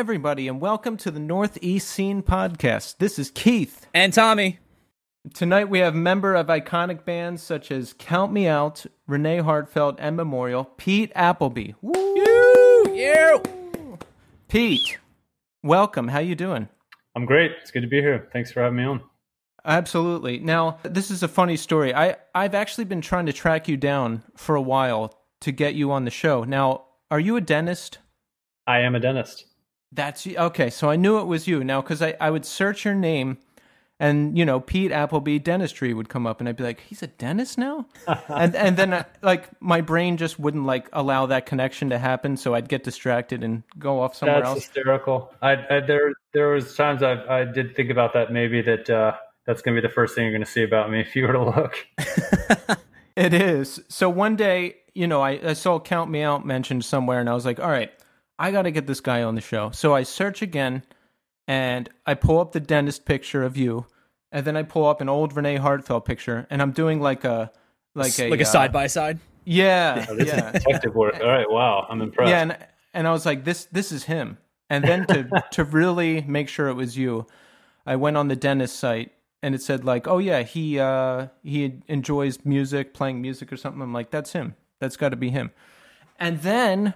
Hello, everybody, and welcome to the Northeast Scene Podcast. This is Keith. And Tommy. Tonight we have member of iconic bands such as Count Me Out, Renee Heartfelt, and Memorial, Pete Appleby. Woo! You. Pete, welcome. How you doing? I'm great. It's good to be here. Thanks for having me on. Absolutely. Now, this is a funny story. I, I've actually been trying to track you down for a while to get you on the show. Now, are you a dentist? I am a dentist. That's okay. So I knew it was you now because I, I would search your name and you know Pete Appleby dentistry would come up and I'd be like he's a dentist now and and then I, like my brain just wouldn't like allow that connection to happen so I'd get distracted and go off somewhere That's else. hysterical. I, I there there was times I I did think about that maybe that uh, that's going to be the first thing you're going to see about me if you were to look. It is. So one day, you know, I, I saw Count Me Out mentioned somewhere, and I was like, all right, I got to get this guy on the show. So I search again, and I pull up the dentist picture of you, and then I pull up an old Renee Heartfelt picture, and I'm doing like a like a like a side by side. Yeah, Oh, this yeah, is detective work. All right, wow, I'm impressed. yeah. And and I was like, this this is him. And then to to really make sure it was you, I went on the dentist site and it said like, oh yeah, he uh he enjoys music, playing music or something. I'm like, that's him. That's got to be him. And then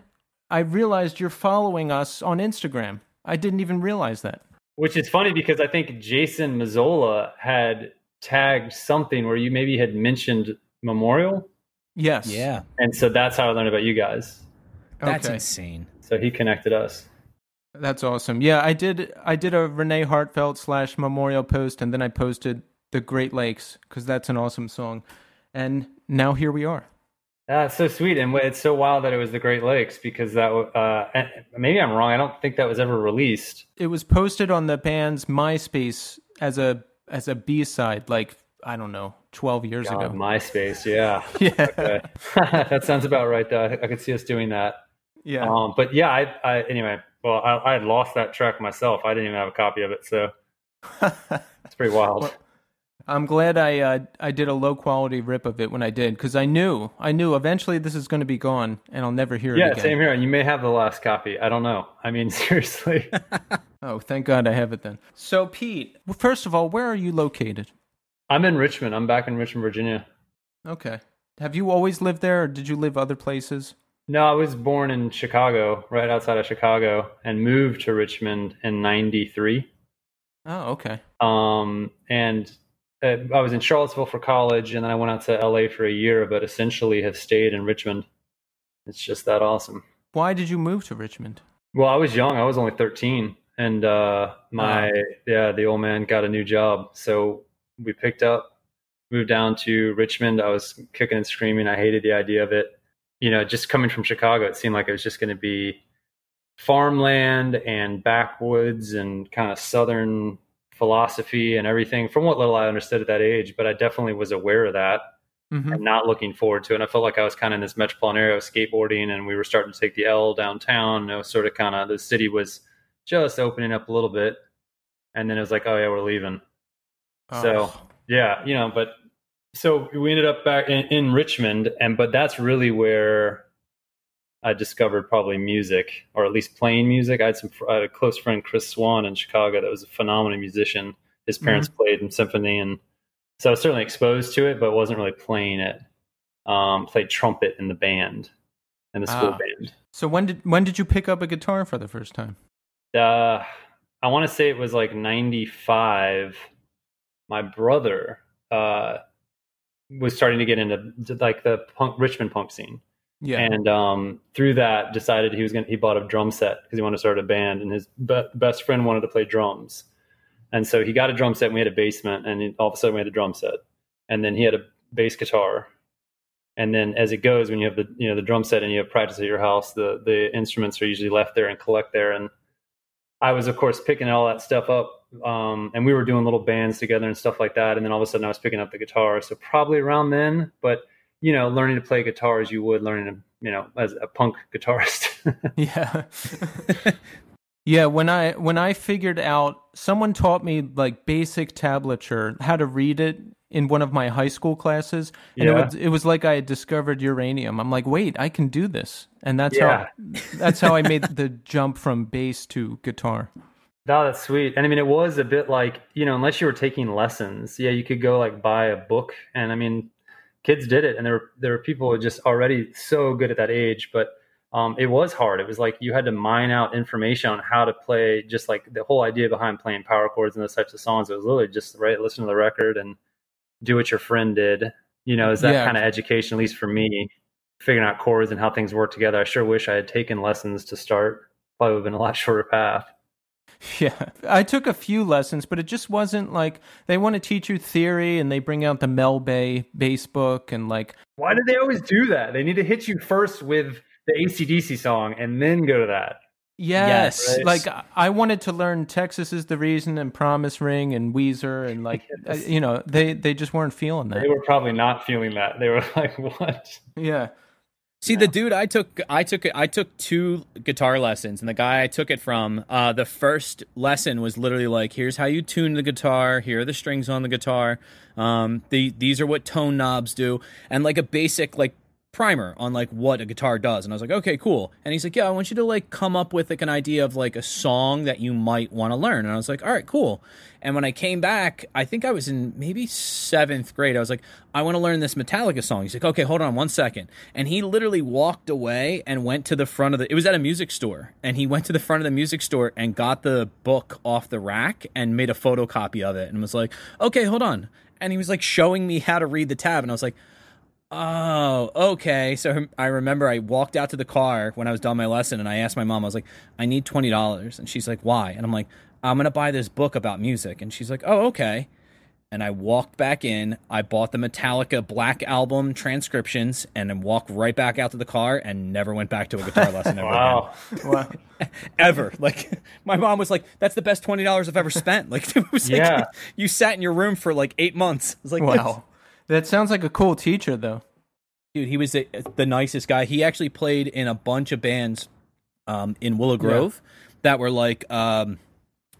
I realized you're following us on Instagram. I didn't even realize that. Which is funny because I think Jason Mazzola had tagged something where you maybe had mentioned Memorial, Yes. Yeah. and so that's how I learned about you guys. That's Okay. insane. So he connected us. That's awesome. Yeah, I did. I did a Renee Heartfelt slash Memorial post, and then I posted the Great Lakes because that's an awesome song. And now here we are. That's so sweet, and it's so wild that it was the Great Lakes because that uh, maybe I'm wrong. I don't think that was ever released. It was posted on the band's MySpace as a as a B side, like I don't know, twelve years God, ago. MySpace, yeah. Yeah, that sounds about right. Though I, I could see us doing that. yeah. Um, but yeah, I, I anyway. Well, I, I had lost that track myself. I didn't even have a copy of it, so it's pretty wild. Well, I'm glad I uh, I did a low quality rip of it when I did because I knew I knew eventually this is going to be gone and I'll never hear yeah, it again. Yeah, same here. You may have the last copy. I don't know. I mean, seriously. Oh, thank God I have it then. So Pete, first of all, where are you located? I'm in Richmond. I'm back in Richmond, Virginia. Okay. Have you always lived there, or did you live other places? No, I was born in Chicago, right outside of Chicago, and moved to Richmond in '93. Oh, okay. Um, and I was in Charlottesville for college, and then I went out to LA for a year, but essentially have stayed in Richmond. It's just that awesome. Why did you move to Richmond? Well, I was young. I was only 13, and uh, my yeah, the old man got a new job, so we picked up, moved down to Richmond. I was kicking and screaming. I hated the idea of it. You know, just coming from Chicago, it seemed like it was just going to be farmland and backwoods and kind of southern philosophy and everything. From what little I understood at that age, but I definitely was aware of that hmm and not looking forward to it. And I felt like I was kind of in this metropolitan area of skateboarding, and we were starting to take the L downtown. And it was sort of kind of the city was just opening up a little bit, and then it was like, oh yeah, we're leaving. So Oh. yeah, you know, but so we ended up back in, in Richmond, and but that's really where I discovered probably music, or at least playing music. I had some I had a close friend, Chris Swan, in Chicago, that was a phenomenal musician. His parents played in symphony, and so I was certainly exposed to it, but wasn't really playing it. Um, played trumpet in the band, in the school Ah. band. So when did when did you pick up a guitar for the first time? uh, I want to say it was like 95. My brother uh, was starting to get into like the punk Richmond punk scene. Yeah. And um, through that, decided he was going to, he bought a drum set because he wanted to start a band and his be- best friend wanted to play drums. And so he got a drum set and we had a basement and he- all of a sudden we had a drum set. And then he had a bass guitar. And then as it goes, when you have the, you know, the drum set and you have practice at your house, the, the instruments are usually left there and collect there. And I was, of course, picking all that stuff up. Um, and we were doing little bands together and stuff like that. And then all of a sudden I was picking up the guitar. So probably around then, but you know, learning to play guitar as you would learning to, you know, as a punk guitarist. Yeah. yeah, when I when I figured out someone taught me like basic tablature, how to read it in one of my high school classes, and Yeah. it, was, it was like I had discovered uranium. I'm like, wait, I can do this, and that's Yeah. how that's how I made the jump from bass to guitar. No, that's sweet. And I mean, it was a bit like, you know, unless you were taking lessons, yeah, you could go like buy a book. And I mean, kids did it. And there were, there were people who were just already so good at that age. But um, it was hard. It was like you had to mine out information on how to play, just like the whole idea behind playing power chords and those types of songs. It was literally just, right, listen to the record and do what your friend did. You know, is that Yeah. kind of education, at least for me, figuring out chords and how things work together. I sure wish I had taken lessons to start. Probably would have been a lot shorter path. Yeah, I took a few lessons, but it just wasn't like they want to teach you theory and they bring out the Mel Bay bass book and like Why do they always do that? They need to hit you first with the ACDC song and then go to that. yes, Yes. Right. like I- I wanted to learn Texas is the reason and Promise Ring and Weezer and like uh, Yes. you know they they just weren't feeling that. They were probably not feeling that. They were like, "What?" Yeah, See the dude I took I took I took two guitar lessons and the guy I took it from uh the first lesson was literally like here's how you tune the guitar. Here are the strings on the guitar. Um the these are what tone knobs do. And like a basic like primer on like what a guitar does. And I was like okay cool. And he's like yeah I want you to like come up with like an idea of like a song that you might want to learn. And I was like all right cool. And when I came back I think I was in maybe 7th grade I was like I want to learn this Metallica song. He's like okay hold on one second. And he literally walked away and went to the front of the it was at a music store. And he went to the front of the music store and got the book off the rack and made a photocopy of it and was like okay hold on. And he was like showing me how to read the tab. And I was like Oh, okay. So I remember I walked out to the car when I was done my lesson and I asked my mom, I was like, I need $20. And she's like, why? And I'm like, I'm going to buy this book about music. And she's like, oh, okay. And I walked back in. I bought the Metallica Black Album transcriptions and then walked right back out to the car and never went back to a guitar lesson ever. Wow. wow. Ever. Like, my mom was like, that's the best $20 I've ever spent. Like, it was like, Yeah. you sat in your room for like eight months. It was like, wow. That sounds like a cool teacher though. Dude, he was the, the nicest guy. He actually played in a bunch of bands um, in Willow Grove that were like um,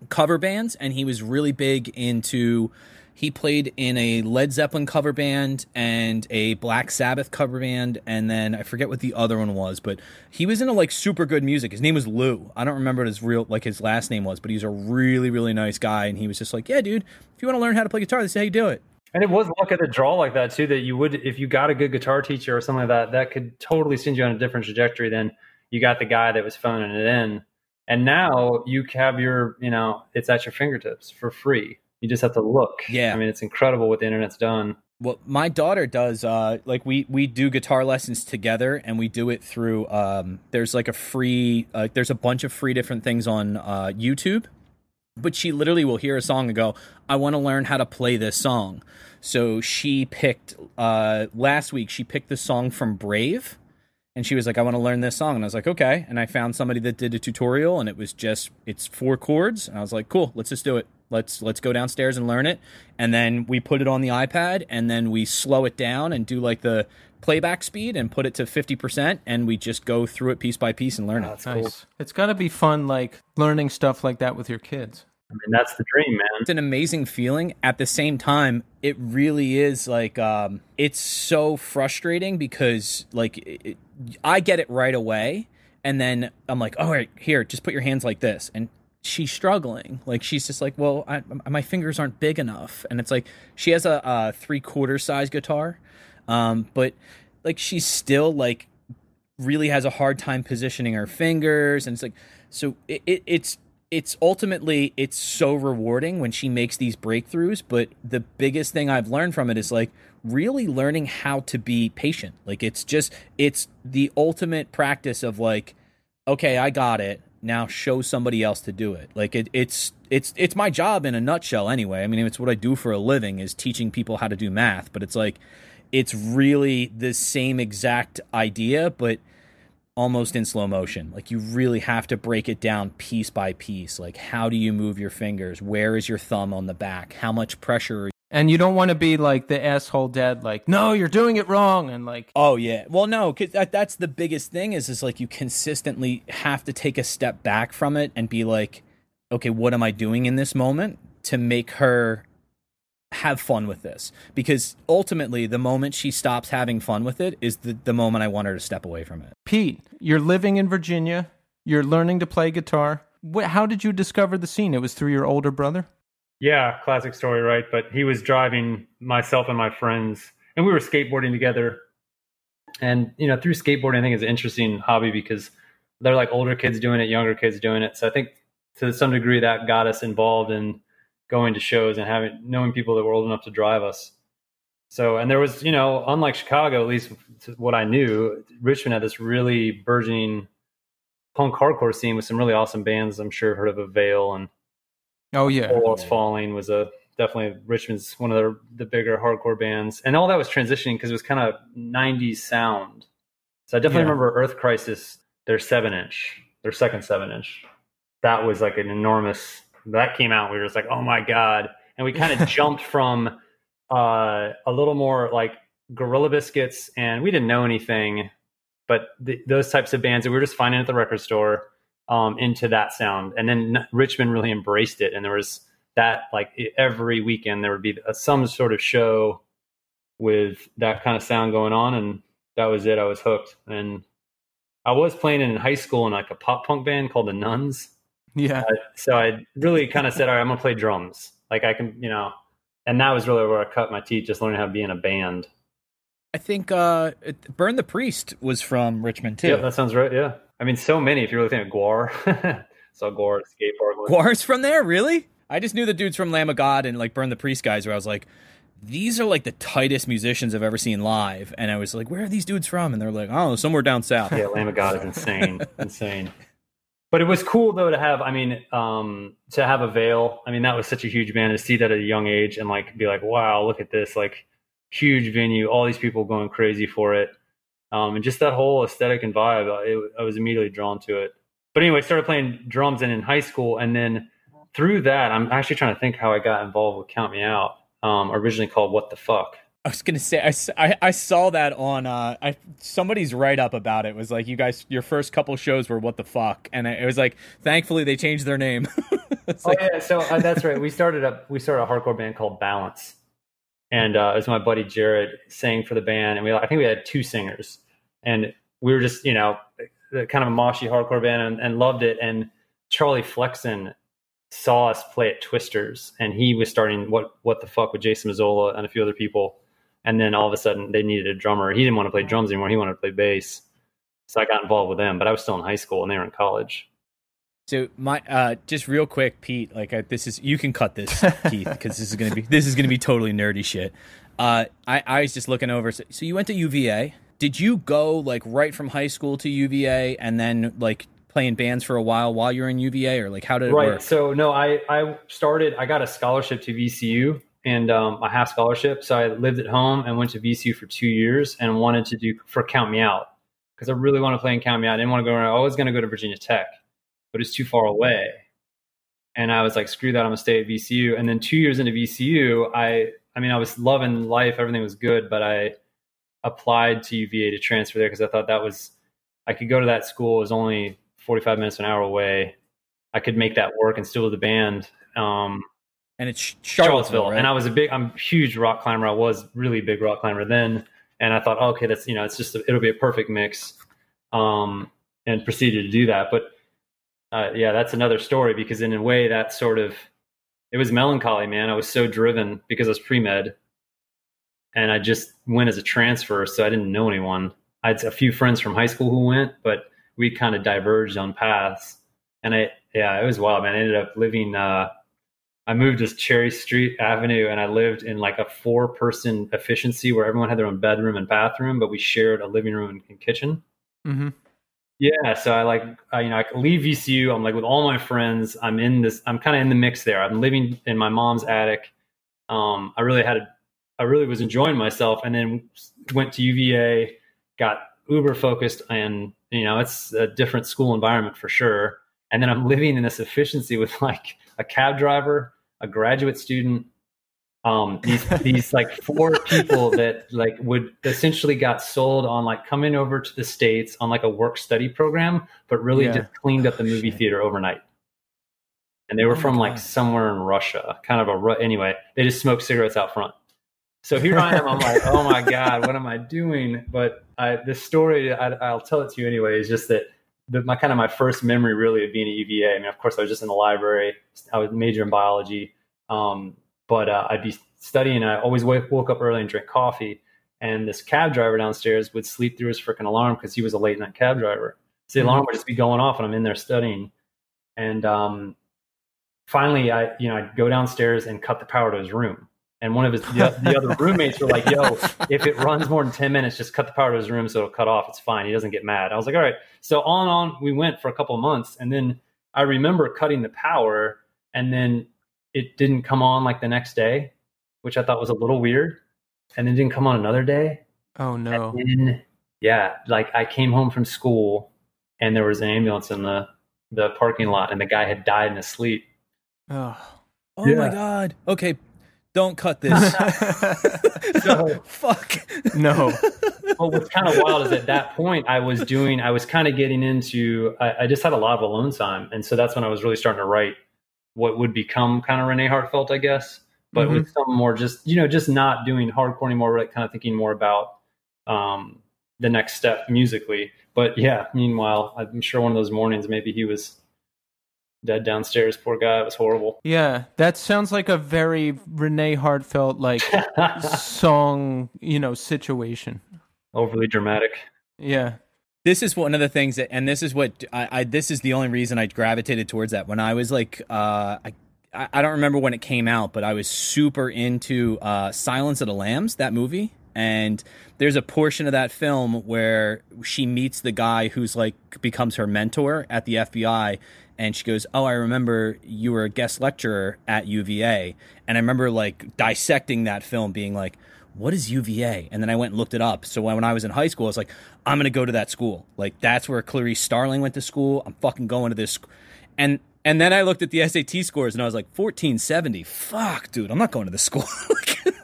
cover bands, and he was really big into. He played in a Led Zeppelin cover band and a Black Sabbath cover band, and then I forget what the other one was, but he was into like super good music. His name was Lou. I don't remember what his real like his last name was, but he's a really really nice guy, and he was just like, yeah, dude, if you want to learn how to play guitar, this is how you do it. And it was luck of the draw like that too. That you would, if you got a good guitar teacher or something like that, that could totally send you on a different trajectory than you got the guy that was phoning it in. And now you have your, you know, it's at your fingertips for free. You just have to look. Yeah. I mean, it's incredible what the internet's done. Well, my daughter does. Uh, like we we do guitar lessons together, and we do it through. Um, there's like a free. Uh, there's a bunch of free different things on uh, YouTube, but she literally will hear a song and go, "I want to learn how to play this song." So she picked uh, last week. She picked the song from Brave, and she was like, "I want to learn this song." And I was like, "Okay." And I found somebody that did a tutorial, and it was just it's four chords. And I was like, "Cool, let's just do it. Let's let's go downstairs and learn it." And then we put it on the iPad, and then we slow it down and do like the playback speed and put it to fifty percent, and we just go through it piece by piece and learn it. That's Nice. cool. It's got to be fun, like learning stuff like that with your kids. I mean, that's the dream, man. it's an amazing feeling at the same time it really is like um it's so frustrating because like it, it- i get it right away and then i'm like all right here just put your hands like this and she's struggling like she's just like well I, my fingers aren't big enough and it's like she has a, a three quarter size guitar um but like she's still like really has a hard time positioning her fingers and it's like so it, it, it's it's ultimately it's so rewarding when she makes these breakthroughs but the biggest thing i've learned from it is like really learning how to be patient. Like it's just it's the ultimate practice of like okay i got it. Now show somebody else to do it. Like it, it's it's it's my job in a nutshell anyway. I mean it's what i do for a living is teaching people how to do math but it's like it's really the same exact idea but almost in slow motion. Like you really have to break it down piece by piece. Like how do you move your fingers? Where is your thumb on the back? How much pressure? And you don't want to be like the asshole dad, like, no, you're doing it wrong. And like, Oh yeah. Well, no, cuz that, that's the biggest thing is is like you consistently have to take a step back from it and be like, okay, what am I doing in this moment to make her have fun with this because ultimately the moment she stops having fun with it is the, the moment I want her to step away from it. Pete, you're living in Virginia. You're learning to play guitar. How did you discover the scene? It was through your older brother? Yeah, classic story, right? But he was driving myself and my friends, and we were skateboarding together. And you know, through skateboarding, I think is an interesting hobby because they're like older kids doing it, younger kids doing it. So I think to some degree that got us involved in going to shows and having knowing people that were old enough to drive us. So, and there was, you know, unlike Chicago, at least what I knew, Richmond had this really burgeoning punk hardcore scene with some really awesome bands. I'm sure you've heard of Avail and Oh yeah. All Else Falling was a definitely Richmond's one of the, the bigger hardcore bands, and all that was transitioning because it was kind of '90s sound. So I definitely Yeah. remember Earth Crisis, their seven inch, their second seven inch. That was like an enormous. That came out, we were just like, oh my god, and we kind of jumped from uh, a little more like Gorilla Biscuits, and we didn't know anything, but th- those types of bands that we were just finding at the record store um, into that sound. And then N- Richmond really embraced it. And there was that like every weekend there would be a, some sort of show with that kind of sound going on. And that was it. I was hooked. And I was playing in high school in like a pop punk band called the Nuns. Yeah. So I really kind of said, all right, I'm going to play drums. Like I can, you know, and that was really where I cut my teeth, just learning how to be in a band. I think uh, Burn the Priest was from Richmond too. Yeah, that sounds right. Yeah. I mean, so many, if you're looking at GWAR, saw GWAR at skate park. GWAR's from there, really? I just knew the dudes from Lamb of God and like Burn the Priest guys, where I was like, these are like the tightest musicians I've ever seen live. And I was like, where are these dudes from? And they're like, oh, somewhere down south. yeah, Lamb of God is insane, insane. But it was cool though to have. I mean, um, to have Avail. I mean, that was such a huge band to see that at a young age and like be like, wow, look at this, like huge venue, all these people going crazy for it, um, and just that whole aesthetic and vibe. It, I was immediately drawn to it. But anyway, started playing drums and in high school, and then through that, I'm actually trying to think how I got involved with Count Me Out. Um, originally called What the Fuck. I was gonna say I I saw that on uh I somebody's write up about it was like you guys your first couple shows were what the fuck and it was like thankfully they changed their name. Oh like- yeah, so uh, that's right. We started up. We started a hardcore band called Balance, and uh, it was my buddy Jared sang for the band, and we I think we had two singers, and we were just you know kind of a moshy hardcore band, and, and loved it. And Charlie Flexen saw us play at Twisters, and he was starting what what the fuck with Jason Mazzola and a few other people, and then all of a sudden they needed a drummer. He didn't want to play drums anymore. He wanted to play bass. So I got involved with them, but I was still in high school and they were in college. So my uh just real quick, Pete, like I, this is you can cut this, Keith, because this is gonna be this is gonna be totally nerdy shit. Uh, I I was just looking over. So, so you went to UVA. Did you go like right from high school to UVA and then like playing bands for a while while you're in UVA, or like how did it right work? so no i i started i got a scholarship to vcu and um, a half scholarship so i lived at home and went to vcu for two years and wanted to do for count me out because i really want to play in count me out. I didn't want to go around. I was going to go to virginia tech but it's too far away. And i was like screw that i'm going to stay at vcu and then two years into vcu i i mean i was loving life. Everything was good but i applied to uva to transfer there because i thought that was i could go to that school it was only 45 minutes an hour away. I could make that work and still with the band. Um, and it's Charlottesville, Charlottesville, right? and I was a big, I'm a huge rock climber. I was really a big rock climber then, and I thought, oh, okay, that's you know, it's just a, it'll be a perfect mix, um, and proceeded to do that. But uh, yeah, that's another story because in a way that sort of it was melancholy, man. I was so driven because I was pre med, and I just went as a transfer, so I didn't know anyone. I had a few friends from high school who went, but we kind of diverged on paths. And I, yeah, it was wild, man. I ended up living, uh, I moved to Cherry Street Avenue and I lived in like a four person efficiency where everyone had their own bedroom and bathroom, but we shared a living room and, kitchen. Mm-hmm. Yeah. So I like, I, you know, I leave VCU. I'm like with all my friends. I'm in this, I'm kind of in the mix there. I'm living in my mom's attic. Um, I really had, a, I really was enjoying myself and then went to UVA, got uber focused and, you know, it's a different school environment for sure. And then I'm living in this efficiency with like a cab driver, a graduate student, um, these these like four people that like would essentially got sold on like coming over to the states on like a work study program, but really Yeah. just cleaned up the movie Shit. theater overnight. and they were Oh from like somewhere in Russia, kind of a anyway. They just smoked cigarettes out front. So here I am. I'm like, oh my god, what am I doing? But I, this story, I, I'll tell it to you anyway. Is just that the, my kind of my first memory really of being at UVA. I mean, of course, I was just in the library. I was major in biology, um, but uh, I'd be studying. I always wake, woke up early and drink coffee. And this cab driver downstairs would sleep through his freaking alarm because he was a late night cab driver. So the alarm would just be going off, and I'm in there studying. And um, finally, I you know I'd go downstairs and cut the power to his room. And one of his the, the other roommates were like, "Yo, if it runs more than ten minutes, just cut the power to his room so it'll cut off. It's fine. He doesn't get mad." I was like, "All right." So on and on we went for a couple of months, and then I remember cutting the power, and then it didn't come on like the next day, which I thought was a little weird. And then it didn't come on another day. Oh no. And then, yeah, like I came home from school, and there was an ambulance in the the parking lot, and the guy had died in his sleep. Oh. Oh my god. Okay, don't cut this. So- Fuck. no. well, what's kind of wild is at that point I was doing, I was kind of getting into, I, I just had a lot of alone time, and so that's when I was really starting to write what would become kind of Renee Heartfelt, I guess, but with some more just, you know, just not doing hardcore anymore, like kind of thinking more about um, the next step musically. But yeah, meanwhile, I'm sure one of those mornings maybe he was dead downstairs. Poor guy, it was horrible. Yeah, that sounds like a very Renee Heartfelt like song, you know, situation. Overly dramatic. Yeah. this is one of the things that and this is what I, I this is the only reason I gravitated towards that when I was like uh I I I don't remember when it came out, but I was super into uh, Silence of the Lambs, that movie. And there's a portion of that film where she meets the guy who's like becomes her mentor at the FBI. And she goes, Oh, I remember you were a guest lecturer at UVA. And I remember like dissecting that film, being like, what is UVA? And then I went and looked it up. So when I was in high school, I was like, I'm going to go to that school. Like, that's where Clarice Starling went to school. I'm fucking going to this. sc-" And and then I looked at the SAT scores and I was like, 1470. Fuck, dude, I'm not going to this school.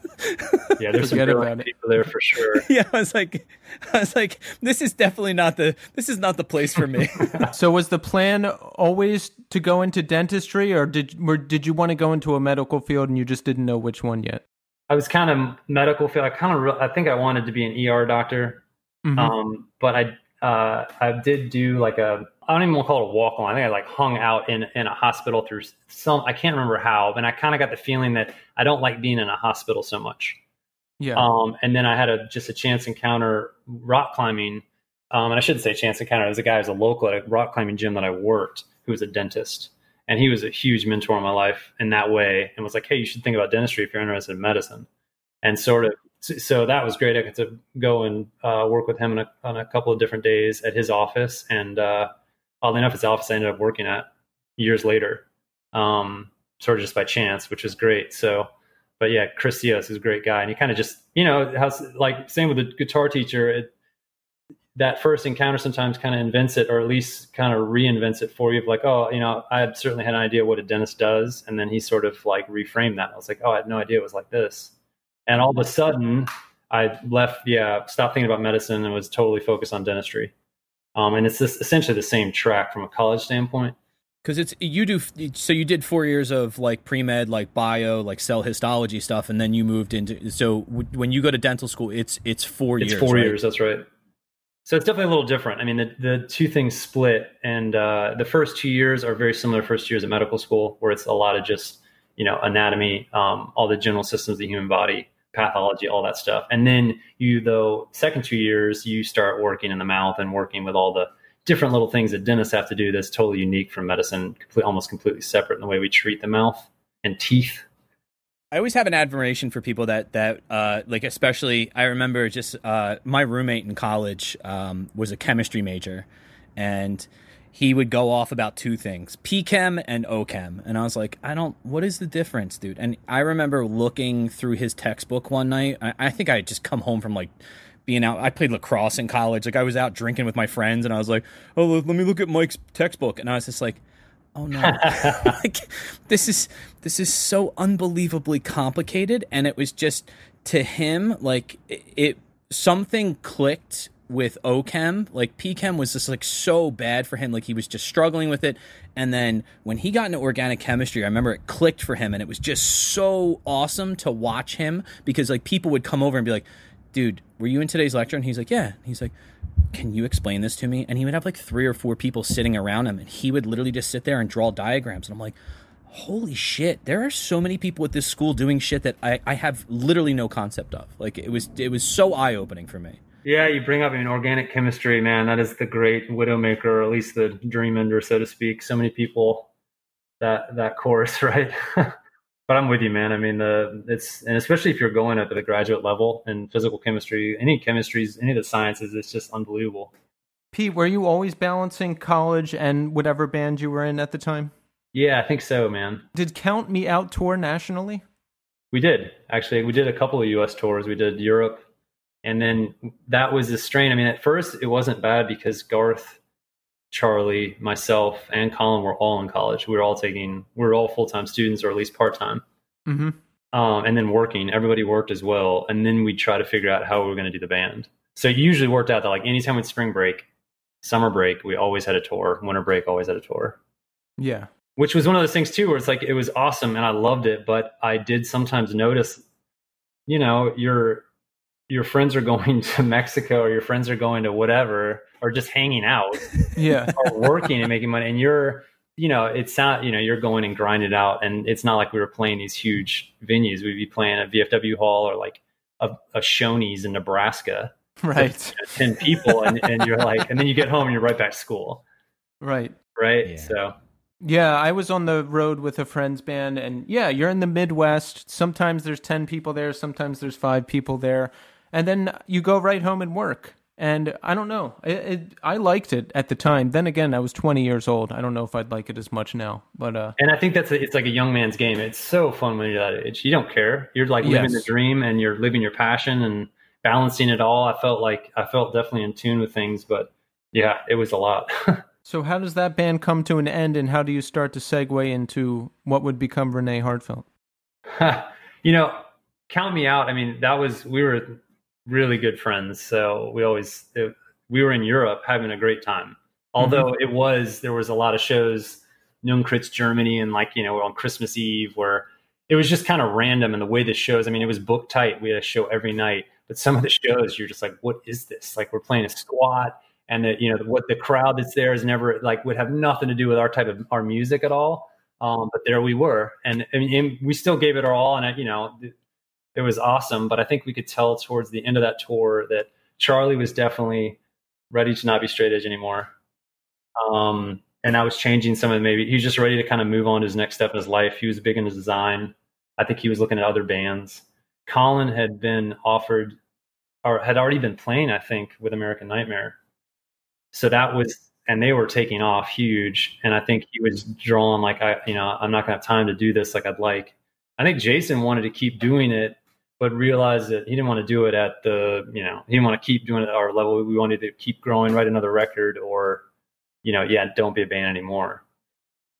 Yeah, there's some Forget brilliant about it. people there for sure. yeah, I was like, I was like, this is definitely not the this is not the place for me. So was the plan always to go into dentistry or did or did you want to go into a medical field and you just didn't know which one yet? I was kind of medical field. I kind of, re- I think I wanted to be an ER doctor. Mhm. Um, but I, uh, I did do like a, I don't even want to call it a walk on. I think I like hung out in, in a hospital through some, I can't remember how, and I kind of got the feeling that I don't like being in a hospital so much. yeah. Um, and then I had a, just a chance encounter rock climbing. Um, and I shouldn't say chance encounter. It was a guy who was a local at a rock climbing gym that I worked who was a dentist. And he was a huge mentor in my life in that way and was like, hey, you should think about dentistry if you're interested in medicine. And sort of, so that was great. I got to go and uh, work with him on a, on a couple of different days at his office. And uh, oddly enough, his office I ended up working at years later, um, sort of just by chance, which was great. So, but yeah, Chris Diaz is a great guy, and he kind of just, you know, has like same with the guitar teacher. It, that first encounter sometimes kind of invents it, or at least kind of reinvents it for you. Of like, oh, you know, I certainly had an idea what a dentist does, and then he sort of like reframed that. I was like, oh, I had no idea it was like this, and all of a sudden, I left, yeah, stopped thinking about medicine and was totally focused on dentistry. Um, and it's just essentially the same track from a college standpoint. Because it's you do so you did four years of like pre med, like bio, like cell histology stuff, and then you moved into. So w- when you go to dental school, it's it's four It's years. four right? years. That's right. So it's definitely a little different. I mean, the, the two things split, and uh, the first two years are very similar first two years at medical school, where it's a lot of just you know anatomy, um, all the general systems of the human body, pathology, all that stuff. And then you, though, second two years, you start working in the mouth and working with all the different little things that dentists have to do that's totally unique from medicine, complete, almost completely separate in the way we treat the mouth and teeth. I always have an admiration for people that that uh, like, especially. I remember just uh, my roommate in college um, was a chemistry major, and he would go off about two things: P-chem and O-chem. And I was like, I don't. What is the difference, dude? And I remember looking through his textbook one night. I, I think I had just come home from like being out. I played lacrosse in college. Like I was out drinking with my friends, and I was like, oh, let me look at Mike's textbook, and I was just like. Oh no! like this is this is so unbelievably complicated, and it was just to him like it, it something clicked with OChem. Like PChem was just like so bad for him. Like he was just struggling with it. And then when he got into organic chemistry, I remember it clicked for him and it was just so awesome to watch him because like people would come over and be like, dude, were you in today's lecture? And he's like, yeah. He's like, can you explain this to me? And he would have like three or four people sitting around him and he would literally just sit there and draw diagrams. And I'm like, holy shit, there are so many people at this school doing shit that I, I have literally no concept of. Like it was it was so eye opening for me. Yeah, you bring up I mean organic chemistry, man. That is the great widowmaker, or at least the dream ender, so to speak. So many people that that course, right? but I'm with you, man. I mean, the it's and especially if you're going up at the graduate level in physical chemistry, any chemistries, any of the sciences, it's just unbelievable. Pete, were you always balancing college and whatever band you were in at the time? Yeah, I think so, man. Did Count Me Out tour nationally? We did actually. We did a couple of U.S. tours. We did Europe, and then that was the strain. I mean, at first it wasn't bad because Garth, Charlie, myself, and Colin were all in college. We were all taking. We were all full time students, or at least part time. Mm-hmm. Um, and then working. Everybody worked as well, and then we try to figure out how we were going to do the band. So it usually worked out that like anytime with spring break, summer break, we always had a tour. Winter break, always had a tour. Yeah which was one of those things too where it's like it was awesome and i loved it but i did sometimes notice you know your your friends are going to mexico or your friends are going to whatever or just hanging out yeah or working and making money and you're you know it's not you know you're going and grinding out and it's not like we were playing these huge venues we'd be playing a vfw hall or like a, a shoney's in nebraska right with, you know, 10 people and, and you're like and then you get home and you're right back to school right right Yeah. so Yeah, I was on the road with a friend's band, and yeah, you're in the Midwest. Sometimes there's 10 people there, sometimes there's five people there. And then you go right home and work. And I don't know. It, it, I liked it at the time. Then again, I was 20 years old. I don't know if I'd like it as much now. But uh, And I think that's a, it's like a young man's game. It's so fun when you're that age. You don't care. You're like living Yes. the dream and you're living your passion and balancing it all. I felt like I felt definitely in tune with things, but yeah, it was a lot. so how does that band come to an end, and how do you start to segue into what would become Renee Heartfelt? you know, count me out. I mean, that was we were really good friends, so we always it, we were in Europe having a great time. Although it was there was a lot of shows, Nunkritz, Germany, and like you know on Christmas Eve where it was just kind of random and the way the shows. I mean, it was book tight. We had a show every night, but some of the shows you're just like, what is this? Like we're playing a squat. And that you know what the crowd that's there is never like would have nothing to do with our type of our music at all. Um, but there we were, and, I mean, and we still gave it our all, and I, you know, it, was awesome. But I think we could tell towards the end of that tour that Charlie was definitely ready to not be straight edge anymore. Um, and I was changing some of maybe he was just ready to kind of move on to his next step in his life. He was big into design. I think he was looking at other bands. Colin had been offered or had already been playing, I think, with American Nightmare. So that was and they were taking off huge. And I think he was drawn like I, you know, I'm not gonna have time to do this like I'd like. I think Jason wanted to keep doing it, but realized that he didn't want to do it at the, you know, he didn't want to keep doing it at our level. We wanted to keep growing, write another record, or, you know, yeah, don't be a band anymore.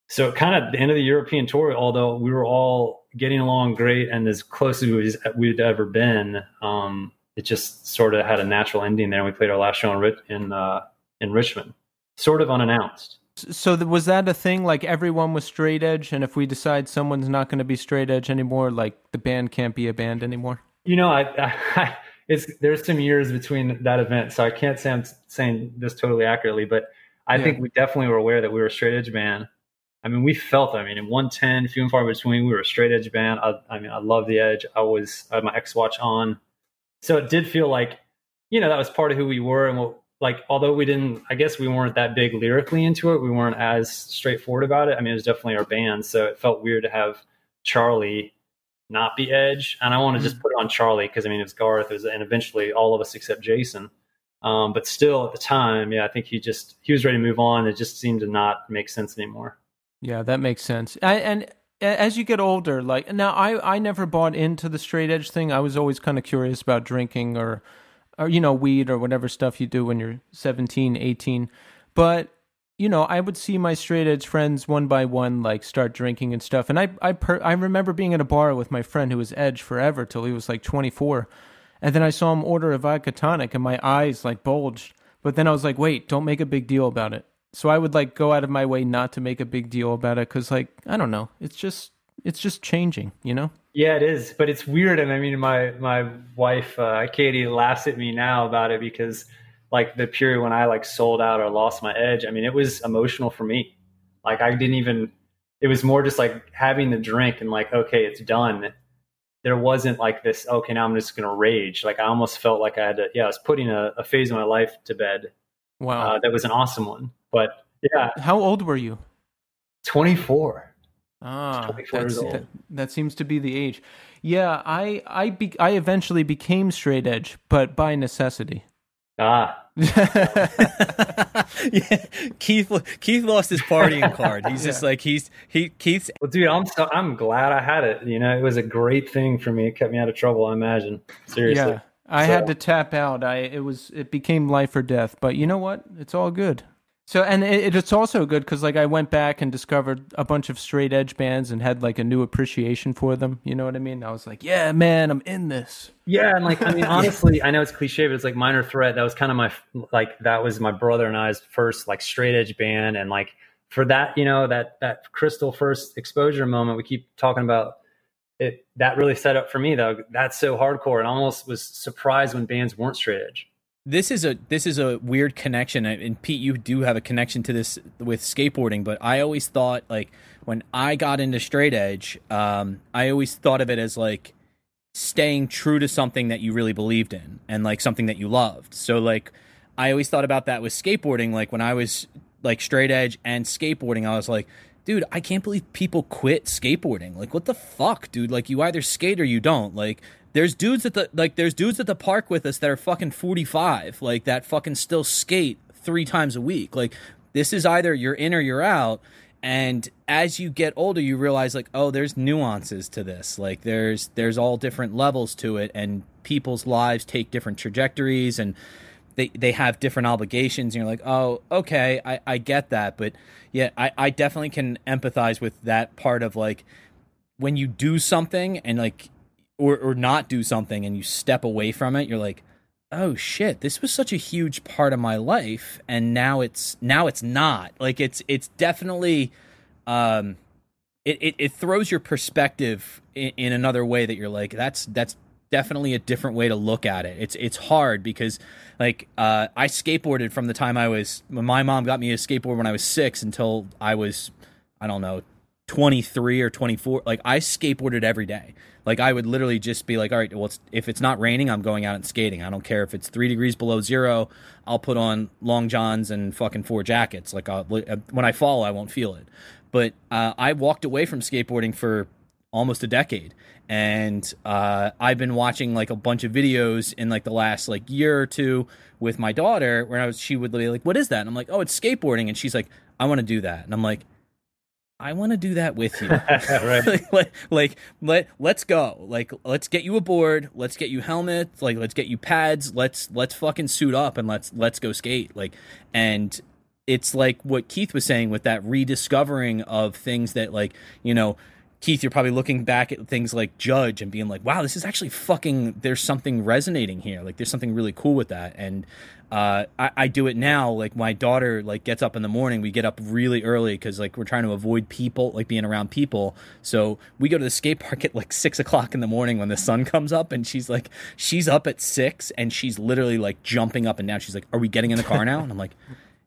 So kind of the end of the European tour, although we were all getting along great and as close as we'd ever been, um, it just sort of had a natural ending there. We played our last show in, in, uh, in Richmond, sort of unannounced. So th- was that a thing? Like everyone was straight edge, and if we decide someone's not going to be straight edge anymore, like the band can't be a band anymore. You know, I, I, it's there's some years between that event, so I can't say I'm saying this totally accurately, but I Yeah. think we definitely were aware that we were a straight edge band. I mean, we felt. I mean, in 110, few and far between, we were a straight edge band. I, I mean, I love the edge. I was I had my X Watch on, so it did feel like, you know, that was part of who we were, and what like although we didn't, I guess we weren't that big lyrically into it. We weren't as straightforward about it. I mean, it was definitely our band, so it felt weird to have Charlie not be Edge, and I want to just put it on Charlie because I mean it was Garth, it was, and eventually all of us except Jason. Um, but still, at the time, yeah, I think he just he was ready to move on. It just seemed to not make sense anymore. Yeah, that makes sense. I, and as you get older, like now, I I never bought into the straight edge thing. I was always kind of curious about drinking or, or you know, weed or whatever stuff you do when you're 17, 18. But you know, I would see my straight edge friends one by one like start drinking and stuff. And I I per- I remember being at a bar with my friend who was edge forever till he was like 24. And then I saw him order a vodka tonic, and my eyes like bulged. But then I was like, wait, don't make a big deal about it. So I would like go out of my way not to make a big deal about it because, like, I don't know, it's just it's just changing, you know. Yeah, it is, but it's weird. And I mean, my my wife uh, Katie laughs at me now about it because, like, the period when I like sold out or lost my edge. I mean, it was emotional for me. Like, I didn't even. It was more just like having the drink and like, okay, it's done. There wasn't like this. Okay, now I'm just gonna rage. Like, I almost felt like I had to. Yeah, I was putting a, a phase of my life to bed. Wow, uh, that was an awesome one. But yeah, how old were you? Twenty four. Ah, that, that seems to be the age. Yeah, I I be, I eventually became straight edge, but by necessity. Ah. yeah, Keith Keith lost his partying card. He's yeah. just like he's he Keith's. Well, dude, I'm so I'm glad I had it. You know, it was a great thing for me. It kept me out of trouble. I imagine. Seriously. Yeah, I so. had to tap out. I it was it became life or death. But you know what? It's all good. So and it, it's also good because like I went back and discovered a bunch of straight edge bands and had like a new appreciation for them. You know what I mean? I was like, yeah, man, I'm in this. Yeah, and like I mean, honestly, I know it's cliche, but it's like Minor Threat. That was kind of my like that was my brother and I's first like straight edge band, and like for that, you know, that that crystal first exposure moment we keep talking about. It that really set up for me though. That's so hardcore, and almost was surprised when bands weren't straight edge this is a this is a weird connection and Pete you do have a connection to this with skateboarding but I always thought like when I got into straight edge um, I always thought of it as like staying true to something that you really believed in and like something that you loved. So like I always thought about that with skateboarding like when I was like straight edge and skateboarding I was like dude I can't believe people quit skateboarding. Like what the fuck dude? Like you either skate or you don't. Like there's dudes at the like there's dudes at the park with us that are fucking 45, like that fucking still skate 3 times a week. Like this is either you're in or you're out. And as you get older, you realize like, oh, there's nuances to this. Like there's there's all different levels to it and people's lives take different trajectories and they they have different obligations and you're like, oh, okay, I, I get that. But yeah, I, I definitely can empathize with that part of like when you do something and like or or not do something and you step away from it, you're like, oh shit, this was such a huge part of my life, and now it's now it's not. Like it's it's definitely, um, it it, it throws your perspective in, in another way that you're like, that's that's definitely a different way to look at it. It's it's hard because like uh, I skateboarded from the time I was my mom got me a skateboard when I was six until I was I don't know 23 or 24 like I skateboarded every day like I would literally just be like, all right, well, it's, if it's not raining, I'm going out and skating. I don't care if it's three degrees below zero. I'll put on long johns and fucking four jackets. Like I'll, uh, when I fall, I won't feel it. But uh, I walked away from skateboarding for almost a decade, and uh, I've been watching like a bunch of videos in like the last like year or two with my daughter, where I was she would be like, "What is that?" And I'm like, "Oh, it's skateboarding," and she's like, "I want to do that," and I'm like I want to do that with you. right. like, like, let, let's go. Like, let's get you aboard. Let's get you helmets. Like, let's get you pads. Let's, let's fucking suit up and let's, let's go skate. Like, and it's like what Keith was saying with that rediscovering of things that, like, you know, Keith, you're probably looking back at things like Judge and being like, wow, this is actually fucking, there's something resonating here. Like, there's something really cool with that. And, uh, I, I, do it now. Like my daughter, like gets up in the morning. We get up really early because like we're trying to avoid people, like being around people. So we go to the skate park at like six o'clock in the morning when the sun comes up, and she's like, she's up at six, and she's literally like jumping up and down. She's like, "Are we getting in the car now?" And I'm like,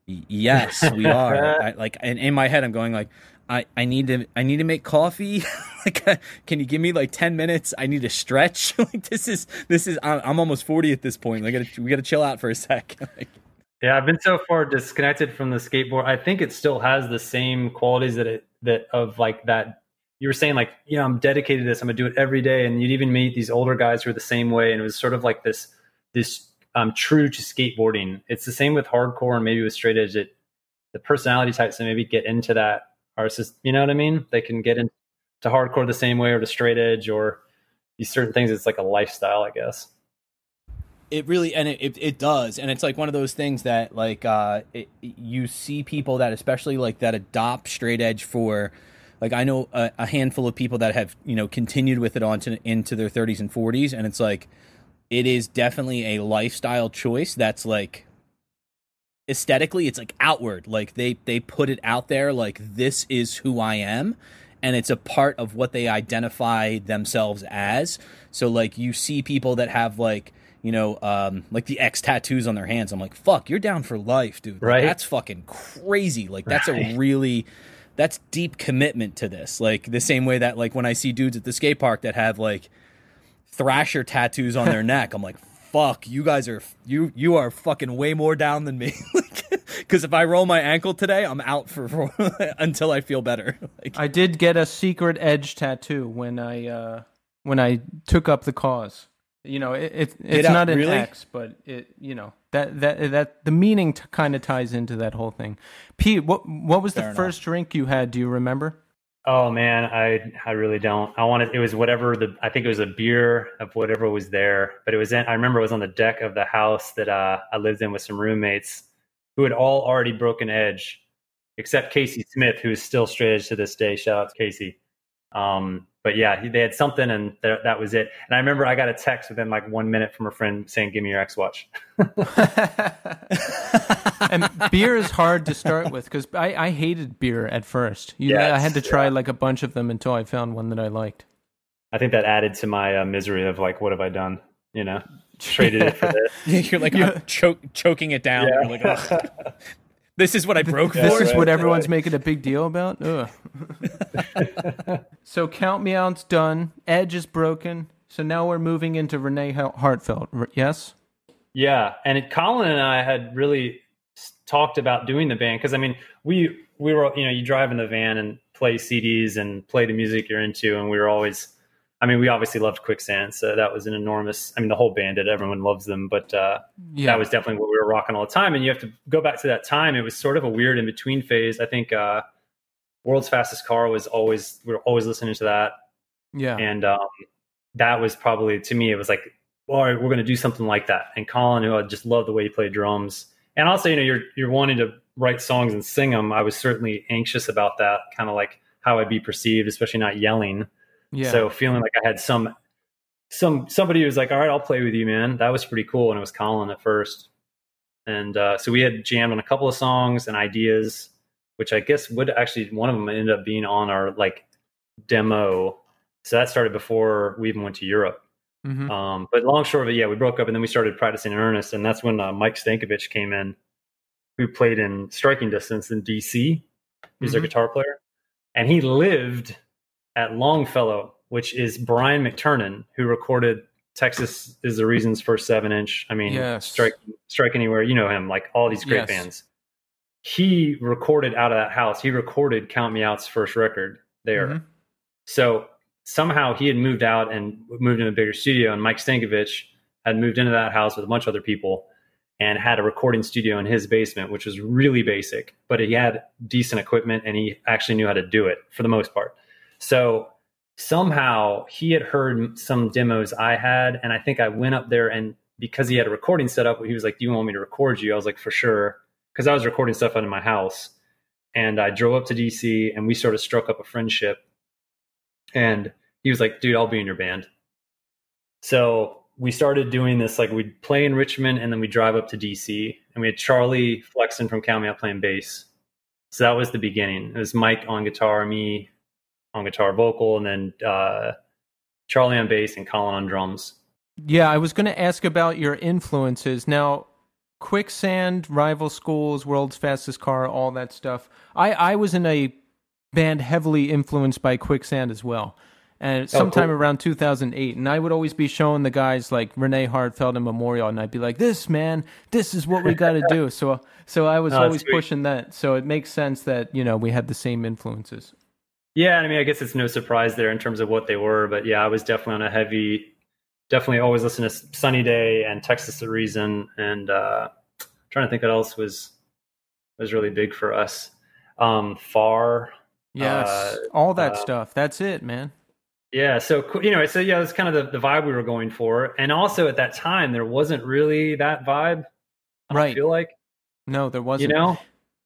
"Yes, we are." I, like, and in my head, I'm going like, I, I need to I need to make coffee. like, uh, can you give me like ten minutes? I need to stretch. like, this is this is I'm, almost forty at this point. Like, we got to chill out for a sec. yeah, I've been so far disconnected from the skateboard. I think it still has the same qualities that it that of like that. You were saying like, you know, I'm dedicated to this. I'm gonna do it every day. And you'd even meet these older guys who are the same way. And it was sort of like this this um, true to skateboarding. It's the same with hardcore and maybe with straight edge. It the personality types that maybe get into that are just you know what I mean? They can get into hardcore the same way or to straight edge or these certain things. It's like a lifestyle, I guess. It really and it, it, it does, and it's like one of those things that like uh, it, you see people that especially like that adopt straight edge for like I know a, a handful of people that have you know continued with it on to, into their 30s and 40s, and it's like it is definitely a lifestyle choice that's like aesthetically it's like outward. Like they they put it out there like this is who i am and it's a part of what they identify themselves as. So like you see people that have like you know um like the x tattoos on their hands. I'm like fuck you're down for life dude. Like, Right. that's fucking crazy. Like that's a really that's deep commitment to this. Like the same way that like when i see dudes at the skate park that have like thrasher tattoos on their neck i'm like fuck you guys are you you are fucking way more down than me because if i roll my ankle today i'm out for, for until i feel better like, I did get a secret edge tattoo when I uh, when I took up the cause. You know, it, it it's I- not an really? X, but it you know that that that the meaning t- kind of ties into that whole thing. Pete, what what was Fair the enough. first drink you had? Do you remember? Oh man, I I really don't. I wanted it was whatever the I think it was a beer of whatever was there, but it was in, I remember it was on the deck of the house that uh, I lived in with some roommates who had all already broken edge, except Casey Smith, who is still straight edge to this day. Shout out to Casey. Um, but yeah, they had something, and th- that was it. And I remember I got a text within like one minute from a friend saying, "Give me your X watch." and beer is hard to start with because I, I hated beer at first. You, Yeah, I had to try yeah. like a bunch of them until I found one that I liked. I think that added to my uh, misery of like, what have I done? You know, traded it for this. you're like Yeah. choke, choking it down Yeah. You're like, "Ugh, this is what i broke This for is right, what right. everyone's making a big deal about. Ugh. so count me out's done. Edge is broken. So now we're moving into Renee Har- Heartfelt. Yes. Yeah, and it, Colin and I had really talked about doing the band because I mean we we were you know you drive in the van and play CDs and play the music you're into, and we were always. I mean, we obviously loved Quicksand, so that was an enormous. I mean, the whole band did. Everyone loves them, but uh, Yeah. that was definitely what we were rocking all the time. And you have to go back to that time. It was sort of a weird in between phase. I think uh, World's Fastest Car was always we were always listening to that yeah. and um, that was probably to me it was like all right we're going to do something like that and colin who i just love the way he played drums and also you know you're you're wanting to write songs and sing them i was certainly anxious about that kind of like how i'd be perceived especially not yelling yeah. so feeling like i had some some somebody who was like all right i'll play with you man that was pretty cool and it was colin at first and uh, so we had jammed on a couple of songs and ideas which i guess would actually one of them ended up being on our like demo so that started before we even went to Europe. Mhm. Um, but long short of it, yeah, we broke up and then we started practicing in earnest. And that's when uh, Mike Stankovich came in, who played in striking distance in DC. He's our Mhm. guitar player. And he lived at Longfellow, which is Brian McTernan, who recorded Texas is the Reason's first seven inch. I mean, Yes. strike, strike anywhere. You know him, like all these great Yes. bands. He recorded out of that house. He recorded Count Me Out's first record there. Mhm. So somehow he had moved out and moved in a bigger studio, and Mike Stankovich had moved into that house with a bunch of other people and had a recording studio in his basement, which was really basic, but he had decent equipment and he actually knew how to do it for the most part. So somehow he had heard some demos I had, and I think I went up there and because he had a recording set up, he was like, Do you want me to record you? I was like, For sure. Because I was recording stuff out of my house. And I drove up to DC and we sort of struck up a friendship and he was like, dude, I'll be in your band. So we started doing this, like we'd play in Richmond and then we drive up to DC and we had Charlie Flexen from Out playing bass. So that was the beginning. It was Mike on guitar, me on guitar vocal, and then uh, Charlie on bass and Colin on drums. Yeah, I was going to ask about your influences. Now, Quicksand, Rival Schools, World's Fastest Car, all that stuff. I, I was in a band heavily influenced by Quicksand as well. And sometime cool. around 2008. And I would always be showing the guys like Renee Heartfelt and Memorial. And I'd be like, this, man, this is what we got to do. So, so I was Oh, always pushing that. So it makes sense that, you know, we had the same influences. Yeah, I mean, I guess it's no surprise there in terms of what they were, but yeah, I was definitely on a heavy, definitely always listen to Sunny Day and Texas the Reason, and uh, trying to think what else was was really big for us. Um, Far, Yes. Uh, all that uh, stuff. That's it, man. yeah. So you know, so yeah, was kind of the, the vibe we were going for, and also at that time there wasn't really that vibe. I Right. feel like No, there wasn't. you know,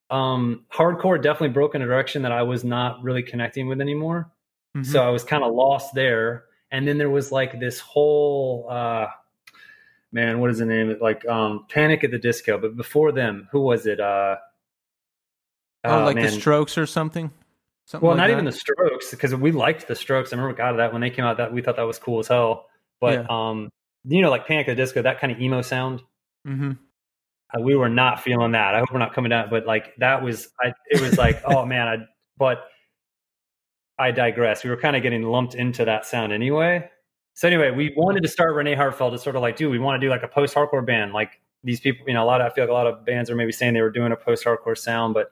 um, hardcore definitely broke in a direction that I was not really connecting with anymore. Mhm. So I was kind of lost there. And then there was like this whole, uh, man, what is the name? Like um, Panic at the Disco. But before them, who was it? Uh, oh, uh, like man. the Strokes or something. Something Well, like not that? even the Strokes, because we liked the Strokes. I remember God that when they came out, that we thought that was cool as hell. But um, you know, like Panic at the Disco, that kind of emo sound. hmm Uh, we were not feeling that. I hope we're not coming down, but like that was, I, it was like, oh man, I, but I digress. We were kind of getting lumped into that sound anyway. So anyway, we wanted to start Renee Heartfelt to sort of like, dude, we want to do like a post-hardcore band. Like these people, you know, a lot of, I feel like a lot of bands are maybe saying they were doing a post-hardcore sound, but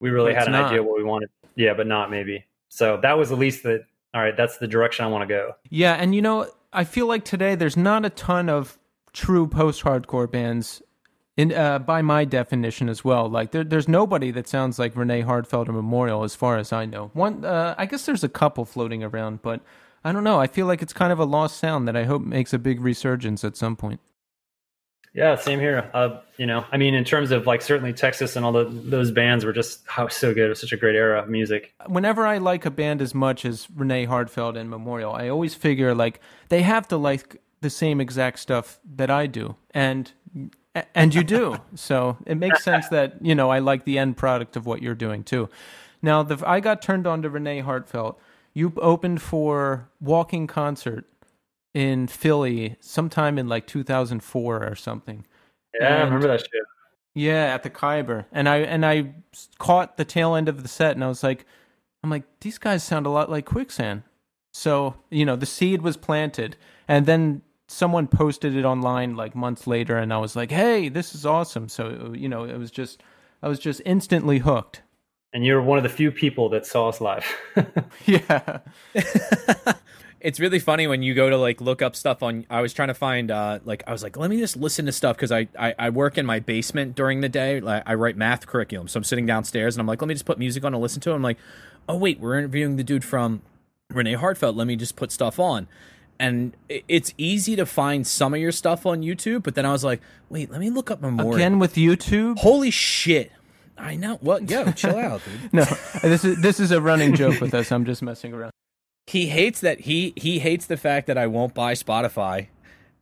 we really But had an not. idea what we wanted. Yeah, but not maybe. So that was at least the, all right, that's the direction I want to go. Yeah, and you know, I feel like today there's not a ton of true post-hardcore bands, in uh, by my definition as well. Like there, there's nobody that sounds like Renee Heartfelt or Memorial, as far as I know. One, uh, I guess there's a couple floating around, but I don't know. I feel like it's kind of a lost sound that I hope makes a big resurgence at some point. Yeah, same here. Uh, you know, I mean, in terms of like certainly Texas and all the, those bands were just how so good. It was such a great era of music. whenever I like a band as much as Renee Heartfelt and Memorial, I always figure like they have to like the same exact stuff that I do, and and you do. so it makes sense that you know I like the end product of what you're doing too. Now, the I got turned on to Renee Heartfelt. You opened for Walking Concert in Philly sometime in like 2004 or something. Yeah, I remember that shit. Yeah, at the Khyber, and I and I caught the tail end of the set, and I was like, I'm like, these guys sound a lot like Quicksand. So you know, the seed was planted, and then someone posted it online like months later, and I was like, hey, this is awesome. So you know, it was just, I was just instantly hooked. And you're one of the few people that saw us live. Yeah, it's really funny when you go to like look up stuff on i was trying to find uh like i was like let me just listen to stuff because I, I i work in my basement during the day like i write math curriculum so i'm sitting downstairs and i'm like let me just put music on and listen to it i'm like oh wait we're interviewing the dude from renee heartfelt let me just put stuff on and it's easy to find some of your stuff on youtube but then i was like wait let me look up memorial again with YouTube. holy shit i know what yo chill out dude No, this is this is a running joke with us. I'm just messing around. he hates that he he hates the fact that I won't buy Spotify,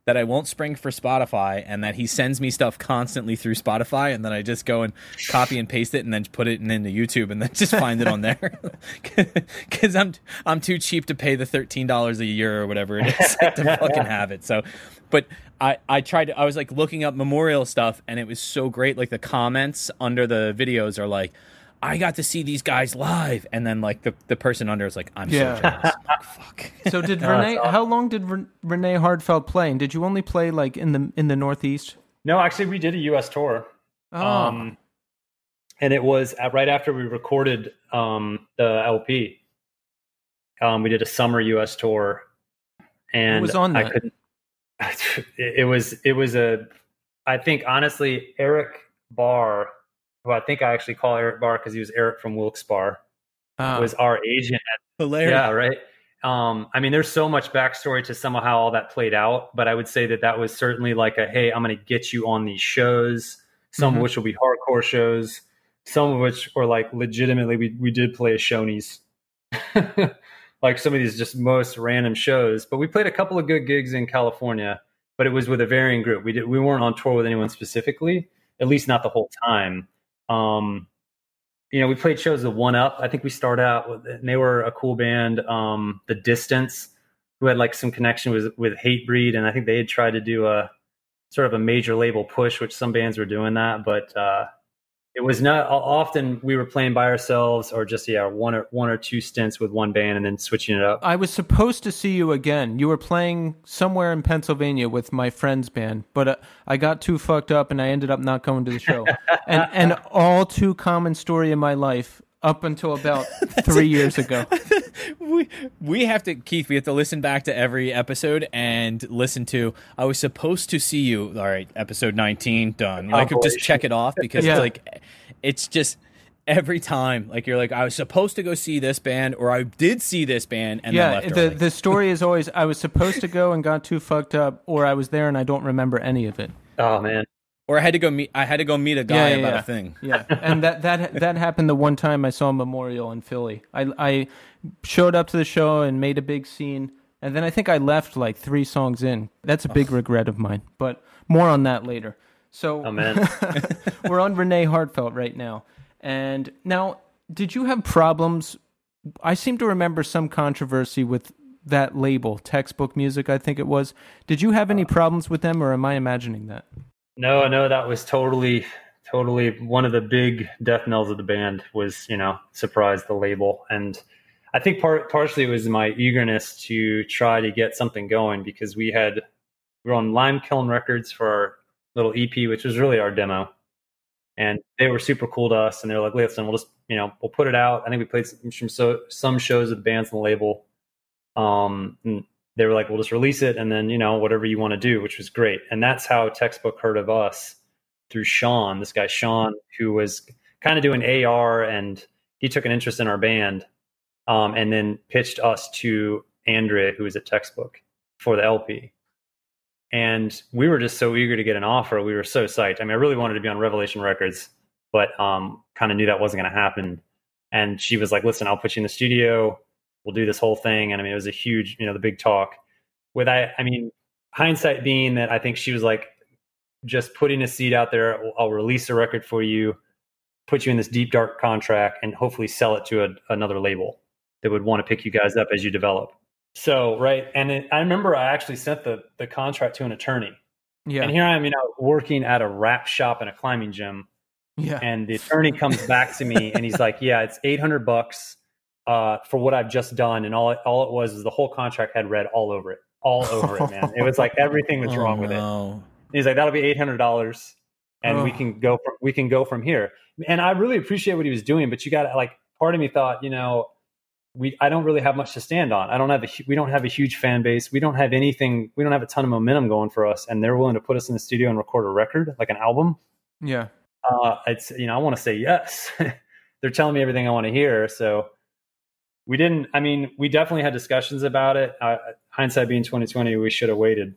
that I won't spring for Spotify, and that he sends me stuff constantly through Spotify, and then I just go and copy and paste it, and then put it in, into YouTube, and then just find it on there, because I'm I'm too cheap to pay the thirteen dollars a year or whatever it is to fucking have it. So, but I I tried to, I was like looking up memorial stuff, and it was so great. Like the comments under the videos are like. I got to see these guys live, and then like the, the person under is like, "I'm Yeah. so jealous." I'm like, fuck. So did No, Renee? How long did Ren- Renee Heartfelt play? And did you only play like in the in the Northeast? no, actually, we did a U.S. tour. Oh, Um, and it was at, right after we recorded um, the LP. Um, we did a summer U.S. tour, and was on I couldn't. It, it was it was a. I think honestly, Eric Barr, who I think I actually call Eric Barr because he was Eric from Wilkes Barre, Ah. was our agent At, Hilarious. yeah, right. Um, I mean, there's so much backstory to some of how all that played out, but I would say that that was certainly like a hey, I'm going to get you on these shows. Some Mhm. of which will be hardcore shows, some of which were like legitimately we we did play a Shoney's. like some of these just most random shows, but we played a couple of good gigs in California, but it was with a varying group. We did we weren't on tour with anyone specifically, at least not the whole time. Um, you know, we played shows of One Up. I think we started out with, and they were a cool band. Um, the Distance, who had like some connection with with Hatebreed, and I think they had tried to do a sort of a major label push, which some bands were doing that, but uh, it was not often we were playing by ourselves or just yeah one or one or two stints with one band and then switching it up. I was supposed to see you again. You were playing somewhere in Pennsylvania with my friend's band, but uh, I got too fucked up and I ended up not going to the show. and and all too common story in my life up until about three years ago. we we have to Keith. We have to listen back to every episode and listen to. I was supposed to see you. All right, episode nineteen done. Like just check it off because Yeah. it's like it's just every time. Like you're like I was supposed to go see this band or I did see this band and then yeah, the early. the story is always I was supposed to go and got too fucked up, or I was there and I don't remember any of it. Oh man, or I had to go meet. I had to go meet a guy Yeah, yeah, about yeah. a thing. Yeah, and that that that happened the one time I saw a Memorial in Philly. I I showed up to the show and made a big scene, And then I think I left like three songs in. That's a big regret of mine, but more on that later. So Oh man. we're on Renee Heartfelt right now. And now, did you have problems? I seem to remember some controversy with that label, Textbook Music, I think it was. Did you have any uh. problems with them, or am I imagining that? No, no, that was totally, totally one of the big death knells of the band was, you know, surprise the label. And I think part partially it was my eagerness to try to get something going because we had we were on Lime Kiln Records for our little EP, which was really our demo. And they were super cool to us, and they were like, "Listen, we'll just, you know, we'll put it out." I think we played some so, some shows with bands on the label. Um, and they were like, "We'll just release it, and then you know, whatever you want to do," which was great. And that's how Textbook heard of us through Sean, this guy Sean, who was kind of doing AR, and he took an interest in our band, um, and then pitched us to Andrea, who was at Textbook for the LP. And we were just so eager to get an offer. We were so psyched. I mean, I really wanted to be on Revelation Records, but um, kind of knew that wasn't going to happen. And she was like, "Listen, I'll put you in the studio. We'll do this whole thing." And I mean, it was a huge, you know, the big talk. With I, I mean, hindsight being that I think she was like, just putting a seed out there. I'll release a record for you, put you in this deep dark contract, and hopefully sell it to a, another label that would want to pick you guys up as you develop. So right, and it, I remember I actually sent the the contract to an attorney, Yeah. and here I am, you know, working at a rap shop and a climbing gym, yeah. and the attorney comes back to me and he's like, "Yeah, it's eight hundred bucks uh, for what I've just done," and all all it was is the whole contract had red all over it, all over it, man. It was like everything was Oh, wrong with it. no. He's like, "That'll be eight hundred dollars, and we Oh. can go from we can go from here." And I really appreciate what he was doing, but you got to like, part of me thought, you know, we I don't really have much to stand on. I don't have a we don't have a huge fan base. We don't have anything. We don't have a ton of momentum going for us, and they're willing to put us in the studio and record a record, like an album. yeah. Uh, it's you know, I want to say yes. they're telling me everything I want to hear, so. We didn't. I mean, we definitely had discussions about it. Uh, hindsight being twenty twenty, we should have waited.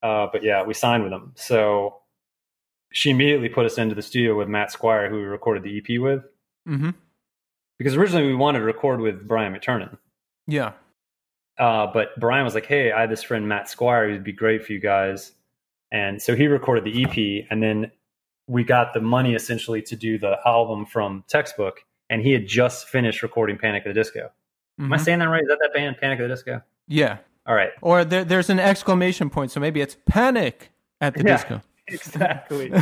Uh, but yeah, we signed with them. So she immediately put us into the studio with Matt Squire, who we recorded the EP with. Mm-hmm. Because originally we wanted to record with Brian McTernan. Yeah. Uh, but Brian was like, hey, I have this friend, Matt Squire, who'd be great for you guys. And so he recorded the EP. And then we got the money essentially to do the album from Textbook. And he had just finished recording Panic at the Disco. Am I Mhm. saying that right? Is that that band, Panic at the Disco? Yeah. All right. Or there, there's an exclamation point, so maybe it's panic at the Yeah. disco. exactly.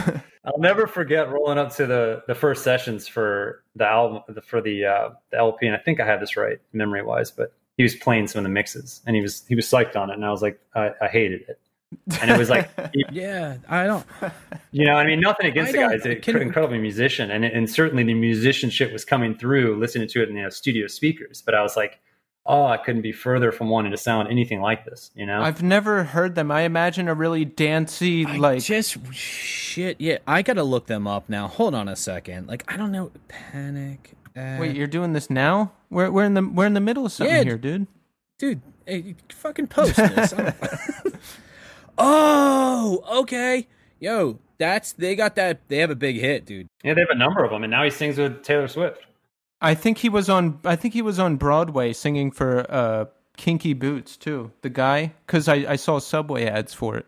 I'll never forget rolling up to the the first sessions for the album the, for the uh, the LP, and I think I have this right memory wise, but he was playing some of the mixes, and he was he was psyched on it, and I was like, I, I hated it, and it was like, Yeah, I don't. you know, I mean, nothing against I the don't- guy, he's an incredible musician, and and certainly the musicianship was coming through, listening to it in you uh, know, studio speakers, but I was like, oh, I couldn't be further from wanting to sound anything like this, you know. I've never heard them. I imagine a really dancey, I like. just shit. Yeah, I gotta look them up now. Hold on a second. Like I don't know. Panic. At, Wait, you're doing this now? We're we're in the we're in the middle of something Yeah, here, dude. dude. Hey, fucking post this. I don't- oh, okay. Yo, that's they got that. They have a big hit, dude. yeah, they have a number of them, and now he sings with Taylor Swift. I think he was on. I think he was on Broadway singing for uh, Kinky Boots too. The guy, because I, I saw Subway ads for it.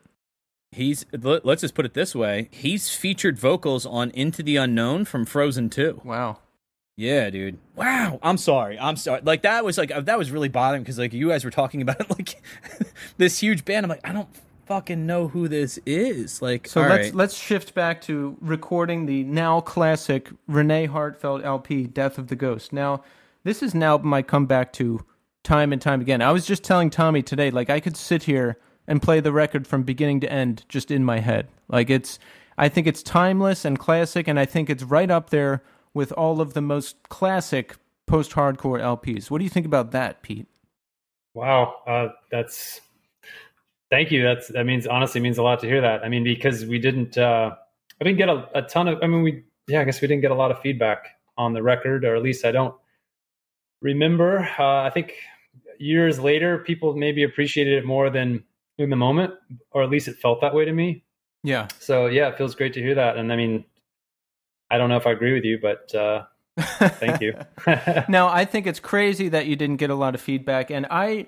He's let- let's just put it this way. He's featured vocals on Into the Unknown from Frozen 2. Wow. Yeah, dude. Wow. I'm sorry. I'm sorry. Like that was like that was really bothering because like you guys were talking about like this huge band. I'm like, I don't fucking know who this is. Like, So all let's right. let's shift back to recording the now classic Renee Heartfelt LP, "Death of the Ghost." Now, this is an album I come back to time and time again. I was just telling Tommy today, like I could sit here and play the record from beginning to end just in my head. Like it's, I think it's timeless and classic, and I think it's right up there with all of the most classic post-hardcore LPs. What do you think about that, Pete? Wow, uh, that's thank you. That's that means honestly means a lot to hear that. I mean, because we didn't, uh, I didn't get a, a ton of. I mean, we yeah, I guess we didn't get a lot of feedback on the record, or at least I don't remember. Uh, I think years later, people maybe appreciated it more than in the moment, or at least it felt that way to me. Yeah. So yeah, it feels great to hear that. And I mean, I don't know if I agree with you, but uh, thank you. now I think it's crazy that you didn't get a lot of feedback, and I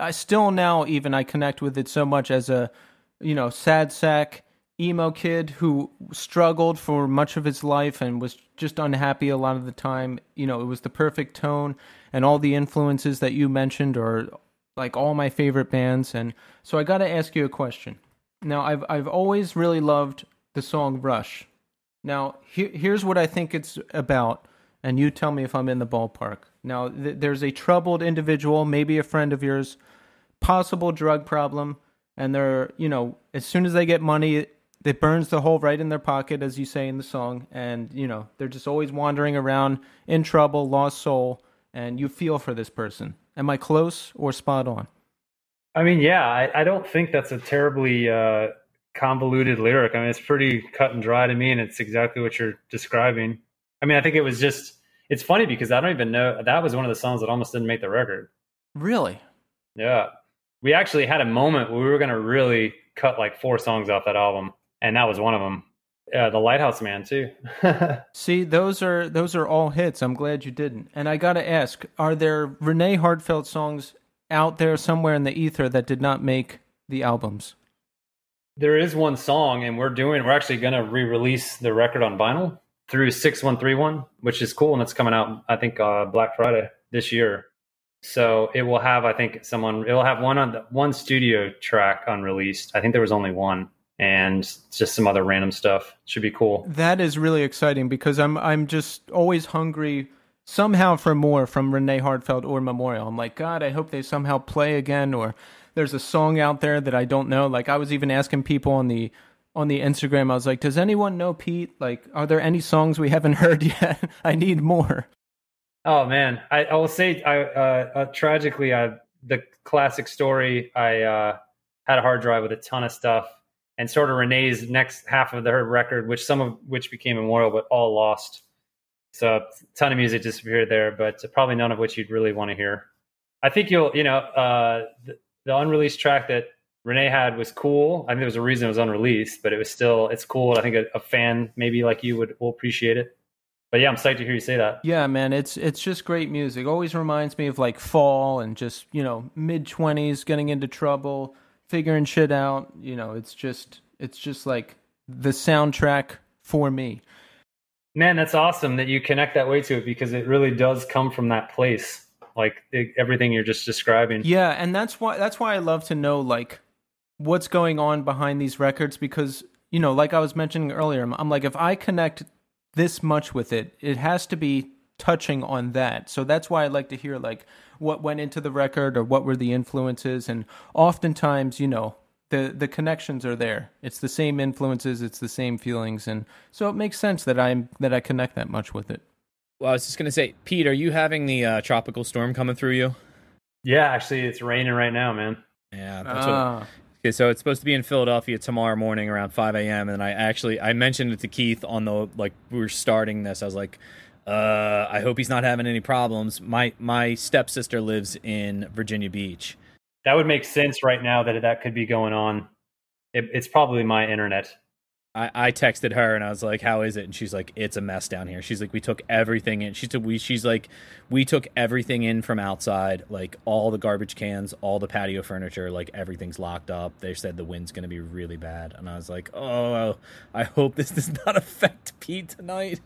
I still now even I connect with it so much as a you know sad sack emo kid who struggled for much of his life and was just unhappy a lot of the time. You know, it was the perfect tone and all the influences that you mentioned are like all my favorite bands. And so I got to ask you a question. Now, I've I've always really loved the song Rush. Now, he, here's what I think it's about, and you tell me if I'm in the ballpark. Now, th- there's a troubled individual, maybe a friend of yours, possible drug problem, and they're, you know, as soon as they get money, it burns the hole right in their pocket, as you say in the song, and, you know, they're just always wandering around in trouble, lost soul, and you feel for this person. Am I close or spot on? I mean, yeah, I, I don't think that's a terribly uh, convoluted lyric. I mean, it's pretty cut and dry to me, and it's exactly what you're describing. I mean, I think it was just. It's funny because I don't even know that was one of the songs that almost didn't make the record. Really? Yeah, we actually had a moment where we were going to really cut like four songs off that album, and that was one of them. Uh, the Lighthouse Man too. See, those are those are all hits. I'm glad you didn't. And I got to ask, are there Renee Heartfelt songs out there somewhere in the ether that did not make the albums? There is one song, and we're doing. We're actually going to re-release the record on vinyl through six one three one, which is cool, and it's coming out. I think uh, Black Friday this year. So it will have, I think, someone. It will have one on the, one studio track unreleased. I think there was only one and just some other random stuff. Should be cool. That is really exciting because I'm I'm just always hungry somehow for more from Renee Heartfelt or Memorial. I'm like, God, I hope they somehow play again or there's a song out there that I don't know. Like I was even asking people on the on the Instagram, I was like, Does anyone know Pete? Like, are there any songs we haven't heard yet? I need more. Oh man. I, I will say I uh, uh, tragically I the classic story, I uh, had a hard drive with a ton of stuff and sort of Renee's next half of her record, which some of which became Memorial, but all lost. So a ton of music disappeared there, but probably none of which you'd really want to hear. I think you'll, you know, uh, the, the, unreleased track that Renee had was cool. I think there was a reason it was unreleased, but it was still, it's cool. I think a, a fan maybe like you would will appreciate it. But yeah, I'm psyched to hear you say that. Yeah, man, it's it's just great music. Always reminds me of like fall and just you know mid twenties, getting into trouble figuring shit out. You know, it's just it's just like the soundtrack for me. Man, that's awesome that you connect that way to it because it really does come from that place. Like it, everything you're just describing. Yeah, and that's why that's why I love to know like what's going on behind these records because you know, like I was mentioning earlier, I'm, I'm like if I connect this much with it, it has to be touching on that. So that's why I like to hear like what went into the record or what were the influences and oftentimes, you know, the the connections are there. It's the same influences, it's the same feelings and so it makes sense that I'm that I connect that much with it. Well, I was just going to say, Pete, are you having the uh, tropical storm coming through you? Yeah, actually it's raining right now, man. Yeah, that's ah. what Okay, so it's supposed to be in Philadelphia tomorrow morning around 5 a.m. And I actually I mentioned it to Keith on the like we were starting this. I was like, uh, I hope he's not having any problems. My my stepsister lives in Virginia Beach. That would make sense right now that that could be going on. It, it's probably my internet. I, I texted her and I was like, "How is it?" And she's like, "It's a mess down here." She's like, "We took everything in." We. She's like, "We took everything in from outside, like all the garbage cans, all the patio furniture, like everything's locked up." They said the wind's going to be really bad, and I was like, "Oh, I hope this does not affect Pete tonight."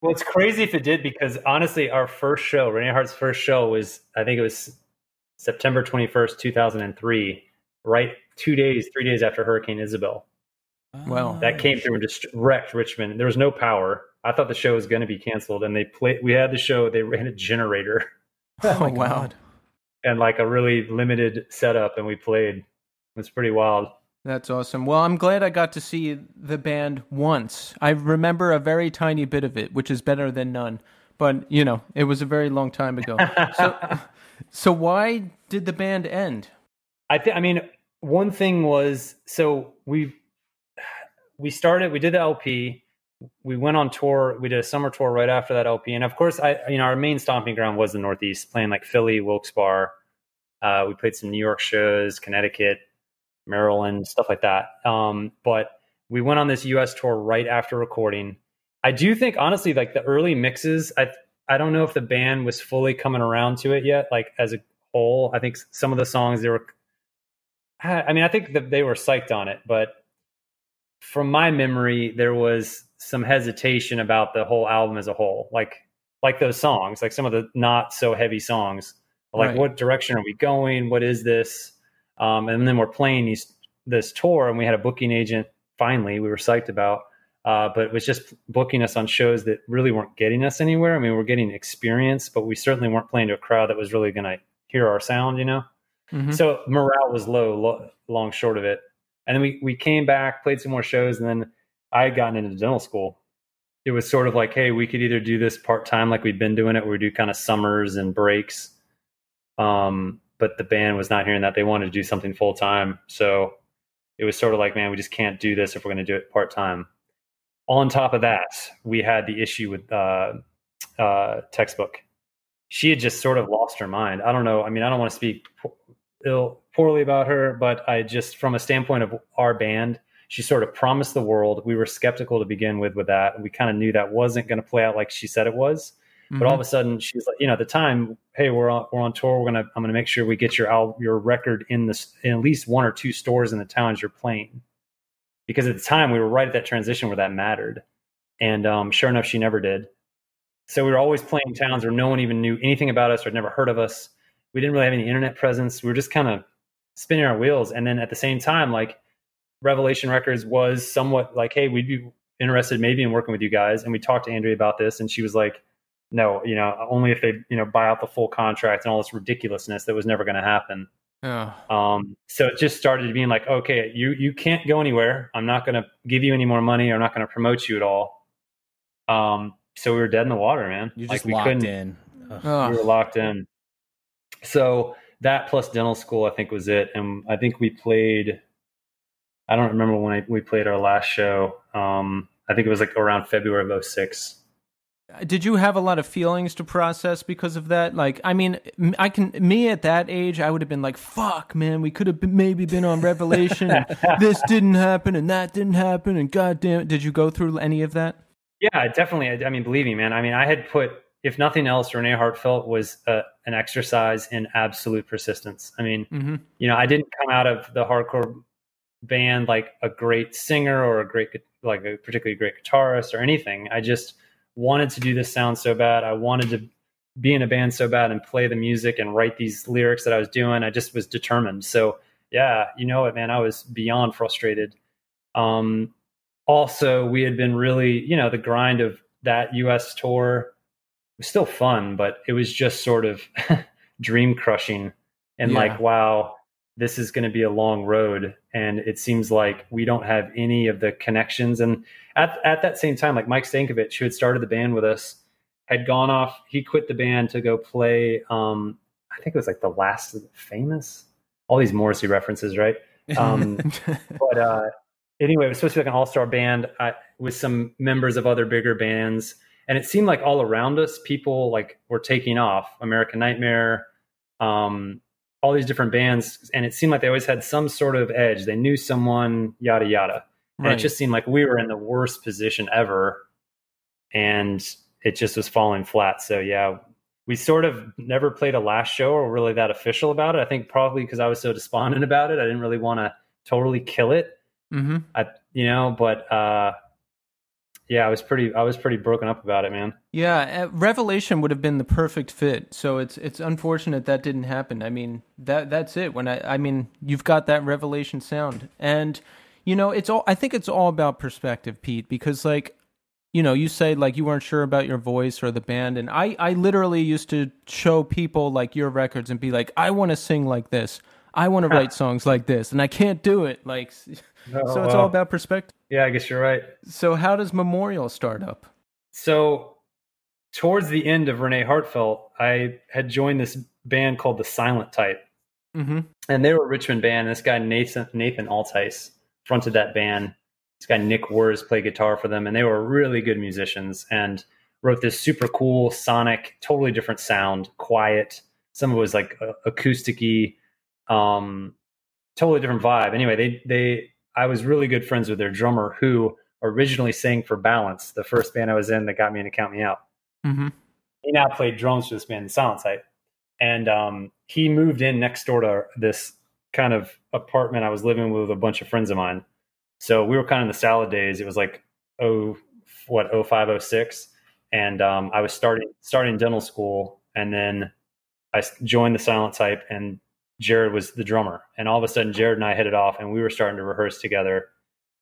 Well, it's crazy if it did because honestly, our first show, Renee Hart's first show was, I think it was September 21st, 2003, right two days, three days after Hurricane Isabel. Well, that came through and just wrecked Richmond. There was no power. I thought the show was going to be canceled, and they played. We had the show. They ran a generator. oh, oh wow! And like a really limited setup, and we played. It was pretty wild. That's awesome. Well, I'm glad I got to see the band once. I remember a very tiny bit of it, which is better than none. But, you know, it was a very long time ago. so, so why did the band end? I think I mean, one thing was so we we started, we did the LP, we went on tour, we did a summer tour right after that LP. And of course, I you know, our main stomping ground was the Northeast, playing like Philly, Wilkes-Barre. Uh, we played some New York shows, Connecticut, Maryland, stuff like that. Um, but we went on this US tour right after recording. I do think honestly, like the early mixes, I I don't know if the band was fully coming around to it yet, like as a whole. I think some of the songs they were. I mean, I think that they were psyched on it, but from my memory, there was some hesitation about the whole album as a whole. Like like those songs, like some of the not so heavy songs. Like Right. what direction are we going? What is this? Um, and then we're playing these this tour, and we had a booking agent. Finally, we were psyched about, uh, but it was just booking us on shows that really weren't getting us anywhere. I mean, we we're getting experience, but we certainly weren't playing to a crowd that was really going to hear our sound. You know. Mhm. So morale was low, lo- long short of it. And then we we came back, played some more shows, and then I had gotten into dental school. It was sort of like, hey, we could either do this part time, like we'd been doing it, where we do kind of summers and breaks. Um, but the band was not hearing that; they wanted to do something full time. So it was sort of like, man, we just can't do this if we're going to do it part time. On top of that, we had the issue with uh, uh, textbook. She had just sort of lost her mind. I don't know. I mean, I don't want to speak ill poorly about her, but I just, from a standpoint of our band, she sort of promised the world. We were skeptical to begin with with that. We kind of knew that wasn't going to play out like she said it was. But all of a sudden, she's like, you know, at the time, hey, we're on, we're on tour. We're gonna, I'm gonna make sure we get your al- your record in this in at least one or two stores in the towns you're playing, because at the time we were right at that transition where that mattered, and um, sure enough, she never did. So we were always playing towns where no one even knew anything about us or had never heard of us. We didn't really have any internet presence. We were just kind of spinning our wheels, and then at the same time, like Revelation Records was somewhat like, hey, we'd be interested maybe in working with you guys, and we talked to Andrea about this, and she was like no, you know, only if they, you know, buy out the full contract and all this ridiculousness that was never going to happen. Oh. Um, so it just started being like, okay, you you can't go anywhere. I'm not going to give you any more money. I'm not going to promote you at all. Um, so we were dead in the water, man. You Like, just we locked couldn't- in. Ugh. We were locked in. So that plus dental school, I think, was it. And I think we played. I don't remember when I, we played our last show. Um, I think it was like around February of 06. Did you have a lot of feelings to process because of that? Like, I mean, I can. Me at that age, I would have been like, "Fuck, man, we could have been, maybe been on Revelation. this didn't happen, and that didn't happen, and goddamn, it. did you go through any of that?" Yeah, definitely. I, I mean, believe me, man. I mean, I had put, if nothing else, Renee Heartfelt was uh, an exercise in absolute persistence. I mean, Mm-hmm. you know, I didn't come out of the hardcore band like a great singer or a great, like a particularly great guitarist or anything. I just wanted to do this sound so bad. I wanted to be in a band so bad and play the music and write these lyrics that I was doing. I just was determined. So yeah, you know what, man, I was beyond frustrated. Um, also, we had been really, you know, the grind of that US tour was still fun, but it was just sort of dream crushing and Yeah. like, wow, this is going to be a long road. And it seems like we don't have any of the connections. And at, at that same time, like Mike Stankovic, who had started the band with us, had gone off. He quit the band to go play. Um, I think it was like the last of the famous. All these Morrissey references, right? Um, but uh, anyway, it was supposed to be like an all-star band uh, with some members of other bigger bands, and it seemed like all around us, people like were taking off. American Nightmare, um, all these different bands, and it seemed like they always had some sort of edge. They knew someone, yada yada, and right. it just seemed like we were in the worst position ever, and it just was falling flat. So yeah. We sort of never played a last show or really that official about it. I think probably because I was so despondent about it. I didn't really want to totally kill it. hmm I you know, but uh yeah, I was pretty I was pretty broken up about it, man. Yeah, uh, Revelation would have been the perfect fit. So it's it's unfortunate that didn't happen. I mean, that that's it. When I I mean, you've got that Revelation sound. And you know, it's all I think it's all about perspective, Pete, because like you know, you say like you weren't sure about your voice or the band and I I literally used to show people like your records and be like, "I want to sing like this. I want to write songs like this." And I can't do it. Like so it's all about perspective. Yeah, I guess you're right. So how does Memorial start up? So towards the end of Renee Heartfelt, I had joined this band called the Silent Type. Mhm. and they were a Richmond band. This guy Nathan Nathan Altice fronted that band. This guy Nick Wurs played guitar for them, and they were really good musicians and wrote this super cool sonic, totally different sound, quiet. Some of it was like uh, acousticy, um, totally different vibe. Anyway, they they I was really good friends with their drummer who originally sang for Balance, the first band I was in that got me into Count Me Out Mhm. he now played drums for this band, Silent Type. and um, he moved in next door to this kind of apartment I was living with a bunch of friends of mine. So we were kind of in the salad days. It was like oh what oh five oh six, and um, I was starting starting dental school, and then I joined the Silent Type, and Jared was the drummer. And all of a sudden, Jared and I hit it off, and we were starting to rehearse together.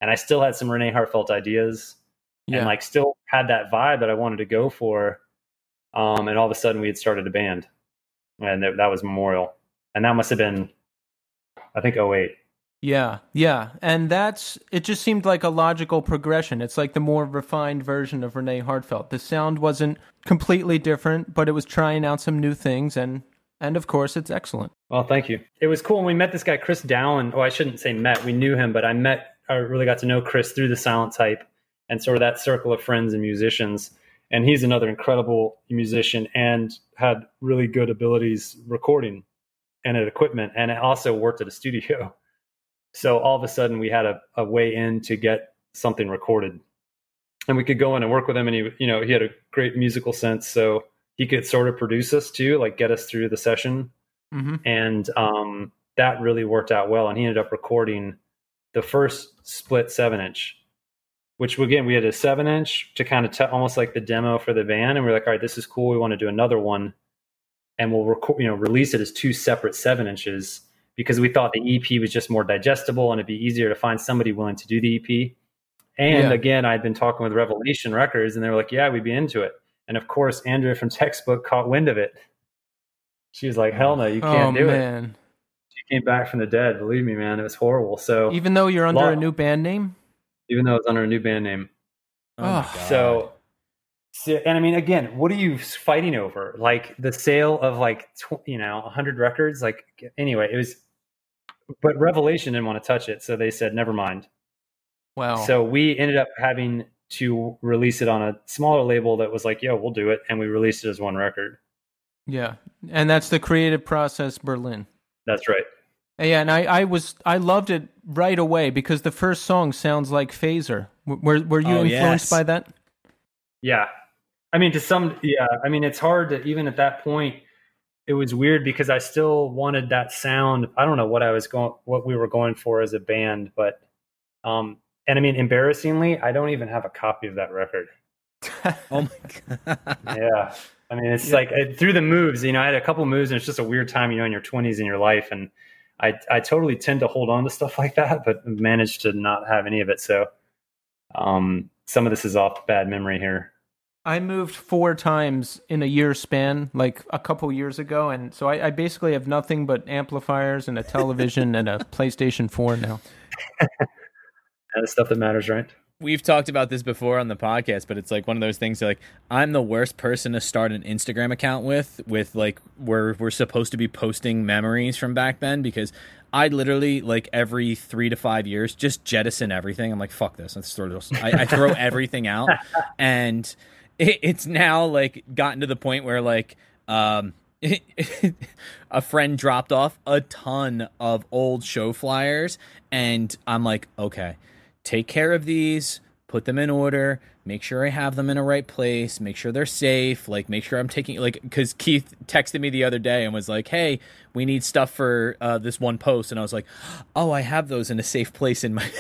And I still had some Renee Heartfelt ideas, Yeah. and like still had that vibe that I wanted to go for. Um, and all of a sudden, we had started a band, and that, that was Memorial, and that must have been, I think, 08. Yeah, yeah. And that's it just seemed like a logical progression. It's like the more refined version of Renee Heartfelt. The sound wasn't completely different, but it was trying out some new things and and of course it's excellent. Well, thank you. It was cool And we met this guy, Chris Dowan. Oh, I shouldn't say met. We knew him, but I met, I really got to know Chris through the Silent Type and sort of that circle of friends and musicians. And he's another incredible musician and had really good abilities recording and at equipment, and also worked at a studio. So all of a sudden, we had a, a way in to get something recorded, and we could go in and work with him. And he, you know, he had a great musical sense, so he could sort of produce us too, like get us through the session hmm and um, that really worked out well. And he ended up recording the first split seven inch, which again we had a seven inch to kind of t- almost like the demo for the van. and we are like, all right, this is cool. We want to do another one, and we'll record, you know, release it as two separate seven inches because we thought the EP was just more digestible and it'd be easier to find somebody willing to do the EP. And Yeah. again, I'd been talking with Revelation Records, and they were like, yeah, we'd be into it. And of course, Andrea from Textbook caught wind of it. She was like, hell no, you Oh can't do it she came back from the dead. Believe me, man, it was horrible. So Even though you're under Lot- a new band name? even though it's under a new band name, Oh, my Oh, God. so, so and I mean, again, what are you fighting over? Like the sale of like tw- you know hundred records. Like anyway, it was. But Revelation didn't want to touch it, so they said never mind. Wow. So we ended up having to release it on a smaller label that was like, yeah, we'll do it," and we released it as one record. yeah. And that's the creative process Berlin. That's right. Yeah, and I, I was I loved it right away because the first song sounds like Phaser. Were were you Oh, influenced yes. by that? Yeah. I mean, to some, yeah. I mean, it's hard to, even at that point, it was weird because I still wanted that sound. I don't know what I was going, what we were going for as a band, but, um, and I mean, embarrassingly, I don't even have a copy of that record. oh my god. Yeah. I mean, it's Yeah. like through the moves, you know, I had a couple moves and it's just a weird time, you know, in your 20s in your life. And I, I totally tend to hold on to stuff like that, but managed to not have any of it. So, um, some of this is off bad memory here. I moved four times in a year span, like a couple years ago, and so I, I basically have nothing but amplifiers and a television and a PlayStation Four now. And the stuff that matters, right? We've talked about this before on the podcast, but it's like one of those things. Like I'm the worst person to start an Instagram account with. With like where we're supposed to be posting memories from back then, because I literally like every three to five years just jettison everything. I'm like, fuck this. Let's throw this. I, I throw everything out, and it, it's now like gotten to the point where like um a friend dropped off a ton of old show flyers and i'm like okay take care of these put them in order make sure i have them in a right place make sure they're safe like make sure i'm taking like because keith texted me the other day and was like hey we need stuff for uh, this one post. And i was like oh i have those in a safe place in my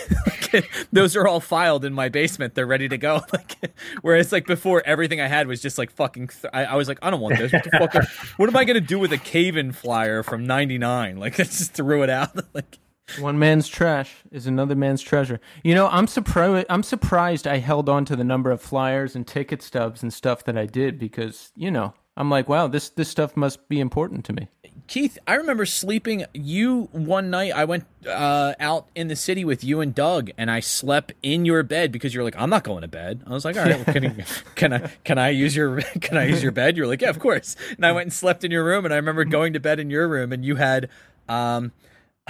those are all filed in my basement. They're ready to go. Like whereas like before everything i had was just like fucking th- I, I was like i don't want this what what am i gonna do with a cave-in flyer from 99 like i just threw it out. Like One man's trash is another man's treasure. You know, I'm surprised. I'm surprised I held on to the number of flyers and ticket stubs and stuff that I did because you know I'm like, wow, this this stuff must be important to me. Keith, I remember sleeping you one night. I went uh, out in the city with you and Doug, and I slept in your bed because you're like, I'm not going to bed. I was like, all right, well, can, you- can I can I use your can I use your bed? You're like, yeah, of course. And I went and slept in your room, and I remember going to bed in your room, and you had, um,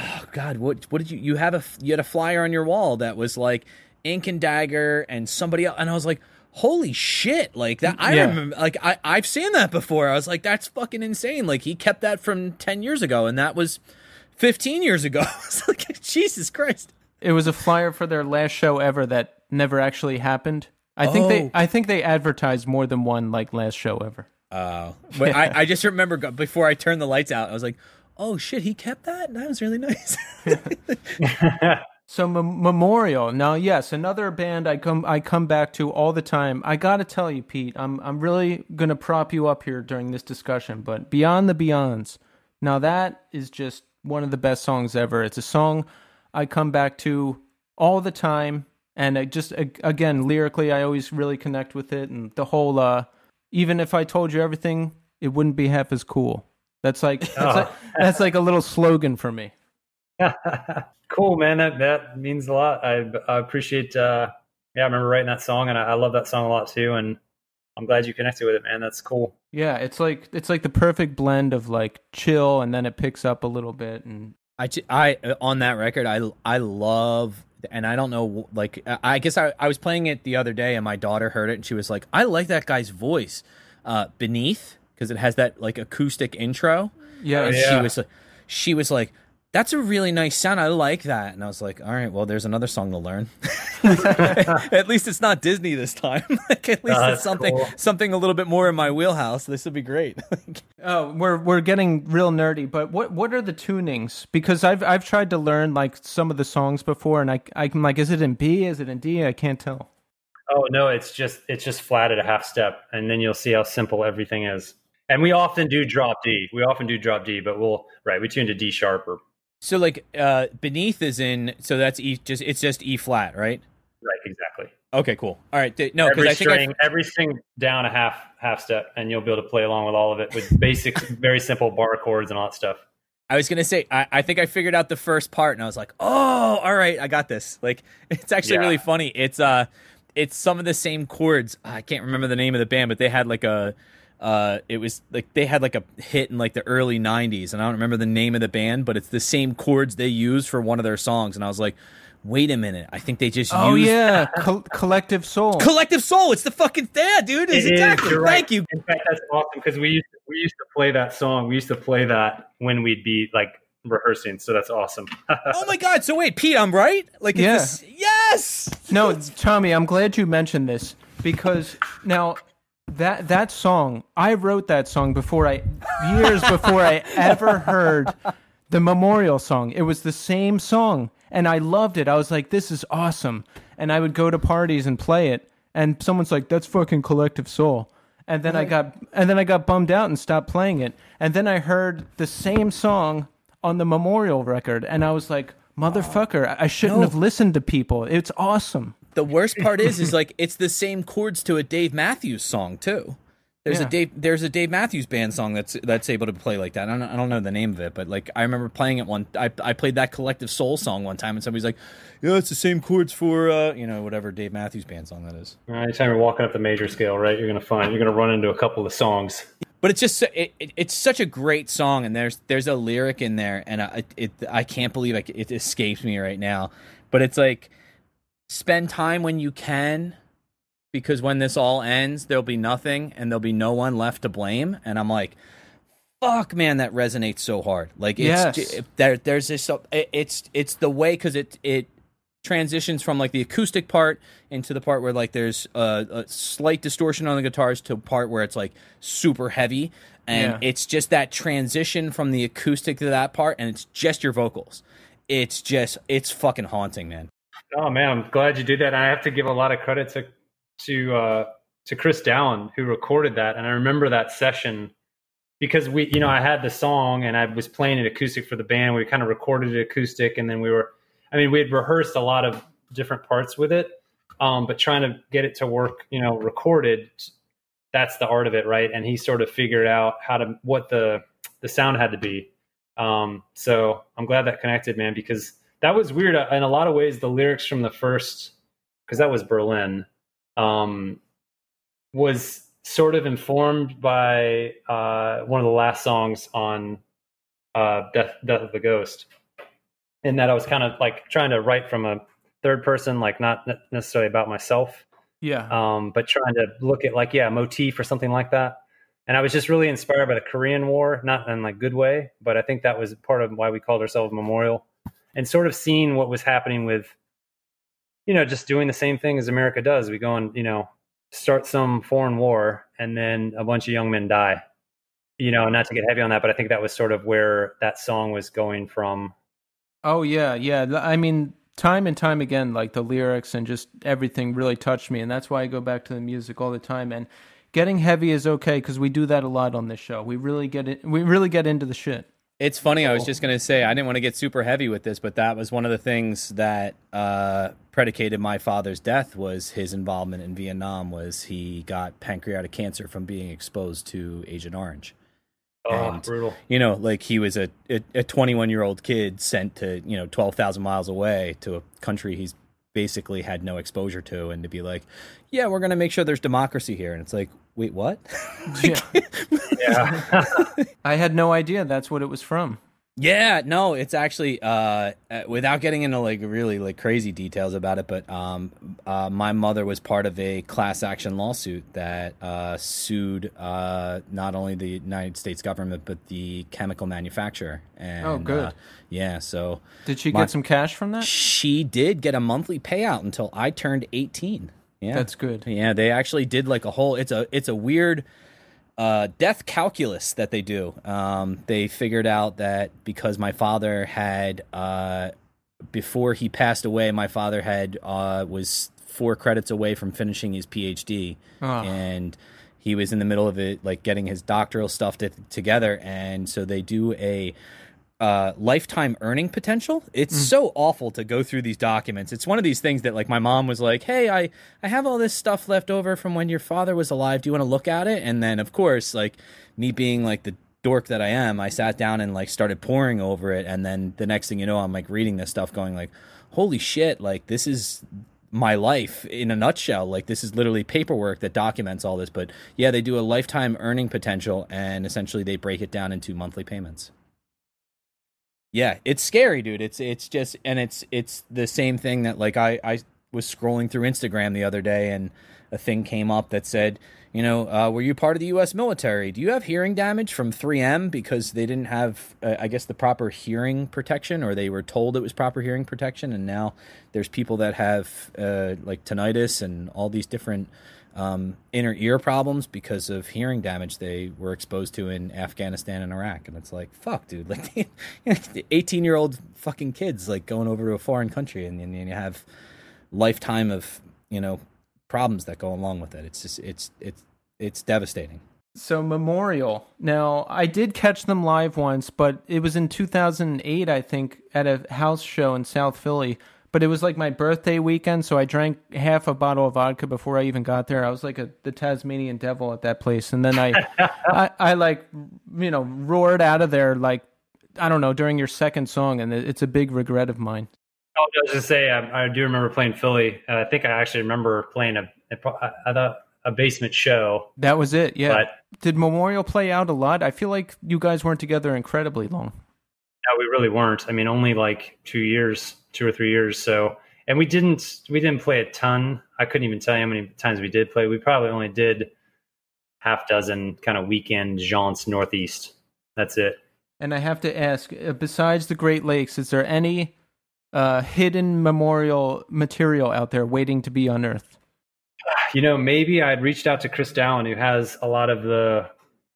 oh God, what what did you you have a you had a flyer on your wall that was like Ink and Dagger and somebody else, and I was like. Holy shit! Like that, I Yeah. remember. Like I, I've seen that before. I was like, that's fucking insane. Like he kept that from ten years ago, and that was fifteen years ago. I was like, Jesus Christ. It was a flyer for their last show ever that never actually happened. I think they Oh. I think they advertised more than one like last show ever. Uh, but I, I just remember before I turned the lights out, I was like, "Oh shit, he kept that. That was really nice." So Mem- Memorial. Now, yes, another band I come I come back to all the time. I got to tell you, Pete, I'm I'm really going to prop you up here during this discussion, but Beyond the Beyonds. Now that is just one of the best songs ever. It's a song I come back to all the time and I just again, lyrically I always really connect with it and the whole uh even if I told you everything, it wouldn't be half as cool. That's like that's, Oh. like, that's like a little slogan for me. cool, man. That that means a lot. I, I appreciate. Uh, yeah, I remember writing that song, and I, I love that song a lot too. And I'm glad you connected with it, man. That's cool. Yeah, it's like it's like the perfect blend of like chill and then it picks up a little bit and I, uh, on that record, I I love, and I don't know, like I I guess I, I was playing it the other day, and my daughter heard it, and she was like, "I like that guy's voice, uh, beneath, because it has that like acoustic intro." yeah, and it's- she was she was like that's a really nice sound i like that and i was like all right well there's another song to learn at least it's not disney this time like at least Oh, it's something cool. something a little bit more in my wheelhouse this would be great Oh, we're we're getting real nerdy, but what what are the tunings? Because I've I've tried to learn like some of the songs before, and I I'm like, is it in B? Is it in D? I can't tell. Oh no, it's just it's just flat at a half step, and then you'll see how simple everything is. And we often do drop D. We often do drop D, but we'll right. We tune to D sharp or so like uh beneath is in so that's e just it's just e flat right right exactly. okay cool all right th- no because i think I, string, every string down a half half step, and you'll be able to play along with all of it with basic, very simple bar chords and all that stuff. I was gonna say I, I think I figured out the first part and I was like, oh, all right, I got this. Like it's actually Yeah. really funny. It's uh it's some of the same chords. I can't remember the name of the band, but they had like a uh it was like they had like a hit in like the early nineties and I don't remember the name of the band, but it's the same chords they used for one of their songs. And I was like, wait a minute, I think they just Oh used yeah, Col- Collective Soul. Collective Soul. It's the fucking yeah, dude. It's It is, exactly. you're right. Thank you. In fact, that's awesome because we used to, we used to play that song. We used to play that when we'd be like rehearsing. So that's awesome. Oh my god. So wait, Pete, I'm right? Like it's Yeah. this- yes. no, Tommy, I'm glad you mentioned this because now that that song, I wrote that song before I years before I ever heard the Memorial song. It was the same song and I loved it. I was like this is awesome. And I would go to parties and play it and someone's like that's fucking Collective Soul. And then I got and then I got bummed out and stopped playing it. And then I heard the same song on the Memorial record and I was like Motherfucker, I- shouldn't No. have listened to people. It's awesome. The worst part is, is like it's the same chords to a Dave Matthews song too. There's Yeah. a Dave, there's a Dave Matthews band song that's that's able to play like that. I don't, know- I don't know the name of it, but like I remember playing it one. I, I played that Collective Soul song one time, and somebody's like, "Yeah, it's the same chords for uh, you know whatever Dave Matthews band song that is." Anytime you're walking up the major scale, right, you're gonna find you're gonna run into a couple of songs. But it's just it, it, it's such a great song, and there's there's a lyric in there, and I it I can't believe it, it escapes me right now. But it's like spend time when you can, because when this all ends, there'll be nothing, and there'll be no one left to blame. And I'm like, fuck, man, that resonates so hard. Like it's Yes. there there's this it- it's it's the way because it it transitions from like the acoustic part into the part where like there's a, a slight distortion on the guitars to part where it's like super heavy and Yeah. it's just that transition from the acoustic to that part and it's just your vocals it's just it's fucking haunting man Oh man, I'm glad you did that. I have to give a lot of credit to to uh, to Chris Dowan who recorded that. And I remember that session because we, you know, I had the song and I was playing it acoustic for the band. We kind of recorded it acoustic, and then we were, I mean, we had rehearsed a lot of different parts with it, um, but trying to get it to work, you know, recorded. That's the art of it, right? And he sort of figured out how to what the the sound had to be. Um, so I'm glad that connected, man, because that was weird Uh, in a lot of ways. The lyrics from the first, because that was Berlin, um, was sort of informed by uh, one of the last songs on uh, Death, Death of the Ghost, in that I was kind of like trying to write from a third person, like not necessarily about myself, Yeah. um, but trying to look at like yeah, motif or something like that. And I was just really inspired by the Korean War, not in like good way, but I think that was part of why we called ourselves Memorial, and sort of seeing what was happening with, you know, just doing the same thing as America does. We go and you know start some foreign war and then a bunch of young men die. You know, not to get heavy on that, but I think that was sort of where that song was going from. Oh yeah, yeah. I mean, time and time again, like the lyrics and just everything really touched me, and that's why I go back to the music all the time. And getting heavy is okay because we do that a lot on this show. We really get it. We really get into the shit. It's funny. I was just going to say I didn't want to get super heavy with this, but that was one of the things that uh, predicated my father's death was his involvement in Vietnam. Was he got pancreatic cancer from being exposed to Agent Orange? Oh, and, brutal. You know, like he was a a 21 year old kid sent to you know 12,000 miles away to a country he's basically had no exposure to, and to be like, yeah, we're going to make sure there's democracy here, and it's like, wait, what? yeah. yeah. I had no idea that's what it was from. Yeah, no, it's actually uh, uh, without getting into like really like crazy details about it, but um, uh, my mother was part of a class action lawsuit that uh, sued uh, not only the United States government but the chemical manufacturer. And, oh, good. Uh, yeah, so did she my, get some cash from that? She did get a monthly payout until I turned eighteen. Yeah, that's good. Yeah, they actually did like a whole. It's a it's a weird uh, death calculus that they do. Um, they figured out that because my father had, uh, before he passed away, my father had uh, was four credits away from finishing his PhD, oh. and he was in the middle of it, like getting his doctoral stuff to, together. And so they do a uh, lifetime earning potential. It's mm. so awful to go through these documents. It's one of these things that like my mom was like, "Hey, I I have all this stuff left over from when your father was alive. Do you want to look at it?" And then of course, like me being like the dork that I am, I sat down and like started poring over it and then the next thing you know, I'm like reading this stuff going like, "Holy shit, like this is my life in a nutshell. Like this is literally paperwork that documents all this. But yeah, they do a lifetime earning potential and essentially they break it down into monthly payments. Yeah, it's scary, dude. It's it's just and it's it's the same thing that like I I was scrolling through Instagram the other day and a thing came up that said, you know, uh, were you part of the U.S. military? Do you have hearing damage from 3M because they didn't have, uh, I guess, the proper hearing protection, or they were told it was proper hearing protection, and now there's people that have uh, like tinnitus and all these different um, inner ear problems because of hearing damage they were exposed to in Afghanistan and Iraq. And it's like, fuck, dude, like 18 year old fucking kids like going over to a foreign country and, and you have lifetime of, you know, problems that go along with it. It's just, it's, it's, it's devastating. So Memorial. Now, I did catch them live once, but it was in 2008, I think, at a house show in South Philly but it was like my birthday weekend, so I drank half a bottle of vodka before I even got there. I was like a, the Tasmanian devil at that place, and then I, I, I like, you know, roared out of there like I don't know during your second song, and it's a big regret of mine. I was just say I, I do remember playing Philly. Uh, I think I actually remember playing a, a, a, a basement show. That was it. Yeah. But, Did Memorial play out a lot? I feel like you guys weren't together incredibly long. No, we really weren't. I mean, only like two years two or three years. So, and we didn't we didn't play a ton. I couldn't even tell you how many times we did play. We probably only did half dozen kind of weekend jaunts northeast. That's it. And I have to ask, uh, besides the Great Lakes, is there any uh, hidden memorial material out there waiting to be unearthed? You know, maybe I'd reached out to Chris Dallin, who has a lot of the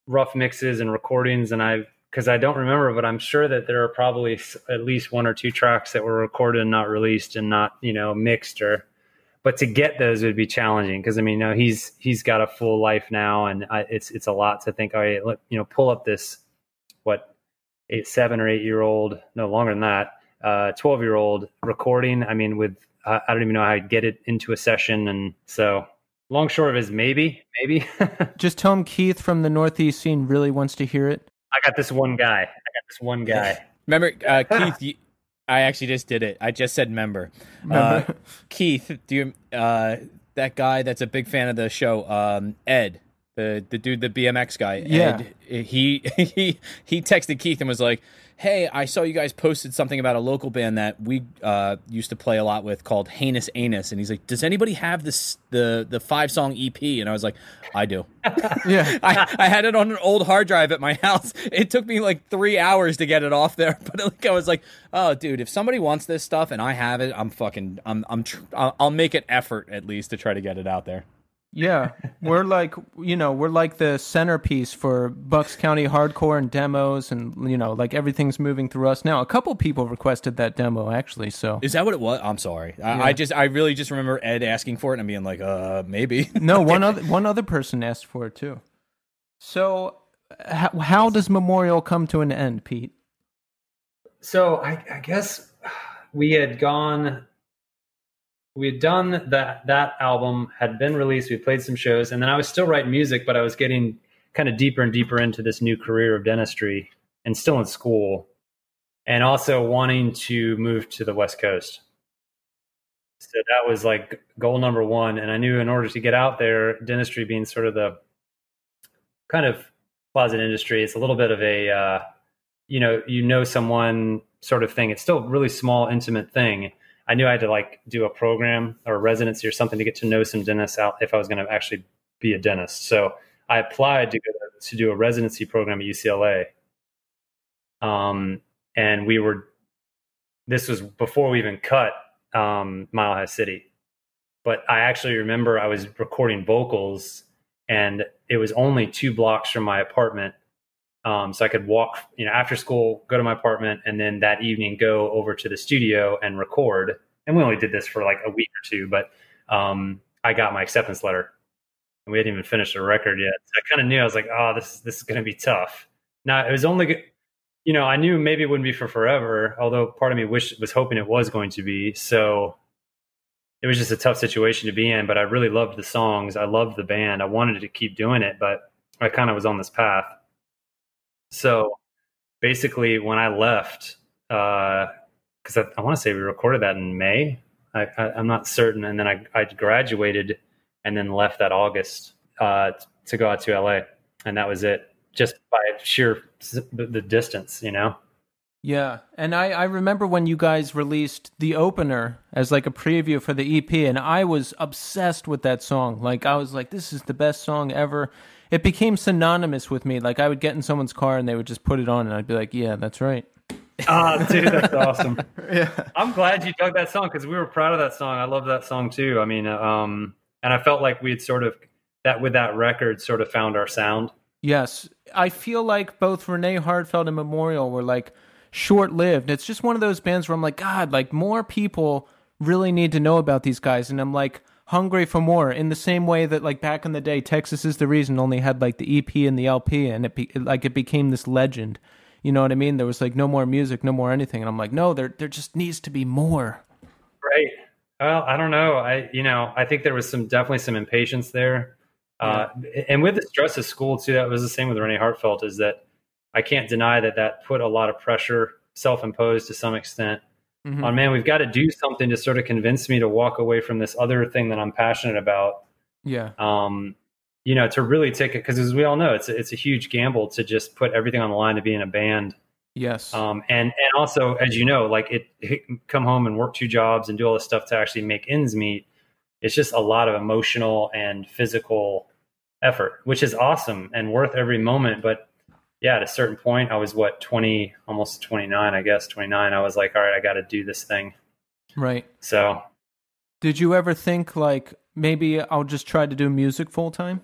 rough mixes and recordings, and I've because I don't remember, but I'm sure that there are probably at least one or two tracks that were recorded and not released and not you know mixed or. But to get those would be challenging because I mean, you know, he's he's got a full life now, and I, it's it's a lot to think. All right, let, you know, pull up this what eight, seven or eight year old, no longer than that, uh, twelve year old recording. I mean, with I, I don't even know how I'd get it into a session, and so long short of is maybe, maybe. Just tell him Keith from the Northeast scene really wants to hear it. I got this one guy. I got this one guy. Remember, uh, Keith? You, I actually just did it. I just said member. Uh, Keith, do you uh, that guy that's a big fan of the show? Um, Ed, the the dude, the BMX guy. Yeah. Ed, he he he texted Keith and was like, hey, I saw you guys posted something about a local band that we uh, used to play a lot with called Heinous Anus, and he's like, does anybody have this the the five song EP? And I was like, I do. yeah, I, I had it on an old hard drive at my house. It took me like three hours to get it off there, but like I was like, oh, dude, if somebody wants this stuff and I have it, I'm fucking, I'm I'm tr- I'll, I'll make an effort at least to try to get it out there. Yeah, we're like you know we're like the centerpiece for Bucks County hardcore and demos, and you know like everything's moving through us now. A couple people requested that demo actually, so Is that what it was? I'm sorry. I, I just I really just remember Ed asking for it and being like, uh, maybe. no one other one other person asked for it too. So how, how does Memorial come to an end, Pete? So I, I guess we had gone we had done that that album had been released we played some shows and then i was still writing music but i was getting kind of deeper and deeper into this new career of dentistry and still in school and also wanting to move to the west coast. So that was like goal number one and i knew in order to get out there dentistry being sort of the kind of closet industry it's a little bit of a uh, you know you know someone sort of thing. It's still a really small intimate thing I knew I had to like do a program or a residency or something to get to know some dentists out if I was going to actually be a dentist. So I applied to go to do a residency program at UCLA. Um, and we were, this was before we even cut um, Mile High City. But I actually remember I was recording vocals and it was only two blocks from my apartment. Um, so I could walk, you know, after school, go to my apartment, and then that evening go over to the studio and record. And we only did this for like a week or two, but um, I got my acceptance letter, and we hadn't even finished the record yet. So I kind of knew I was like, oh, this this is going to be tough. Now it was only, you know, I knew maybe it wouldn't be for forever. Although part of me wish was hoping it was going to be. So it was just a tough situation to be in. But I really loved the songs. I loved the band. I wanted to keep doing it, but I kind of was on this path. So basically, when I left, because uh, I, I want to say we recorded that in May, I, am not certain, and then I, I graduated and then left that August uh, to go out to LA, and that was it, just by sheer the distance, you know. Yeah, and I, I remember when you guys released the opener as like a preview for the EP, and I was obsessed with that song. Like I was like, this is the best song ever it became synonymous with me. Like I would get in someone's car and they would just put it on, and I'd be like, "Yeah, that's right." Ah, oh, dude, that's awesome. yeah, I'm glad you dug that song because we were proud of that song. I love that song too. I mean, um, and I felt like we had sort of that with that record sort of found our sound. Yes, I feel like both Renee Heartfelt and Memorial were like short lived. It's just one of those bands where I'm like, God, like more people really need to know about these guys, and I'm like hungry for more in the same way that like back in the day texas is the reason only had like the ep and the lp and it, be, like it became this legend. You know what i mean? There was like no more music no more anything and i'm like no there there just needs to be more. Right. Well i don't know. I you know i think there was some definitely some impatience there. Uh, yeah. uh, and with the stress of school too that was the same with renee heartfelt is that i can't deny that that put a lot of pressure self-imposed to some extent mm-hmm. on man, we've got to do something to sort of convince me to walk away from this other thing that I'm passionate about. Yeah. Um, you know, to really take it because as we all know, it's a, it's a huge gamble to just put everything on the line to be in a band. Yes. Um, and and also, as you know, like it, it, come home and work two jobs and do all this stuff to actually make ends meet. It's just a lot of emotional and physical effort, which is awesome and worth every moment. But yeah, at a certain point, I was what twenty, almost twenty nine, I guess twenty nine. I was like, all right, I got to do this thing. Right. So, did you ever think like maybe I'll just try to do music full time?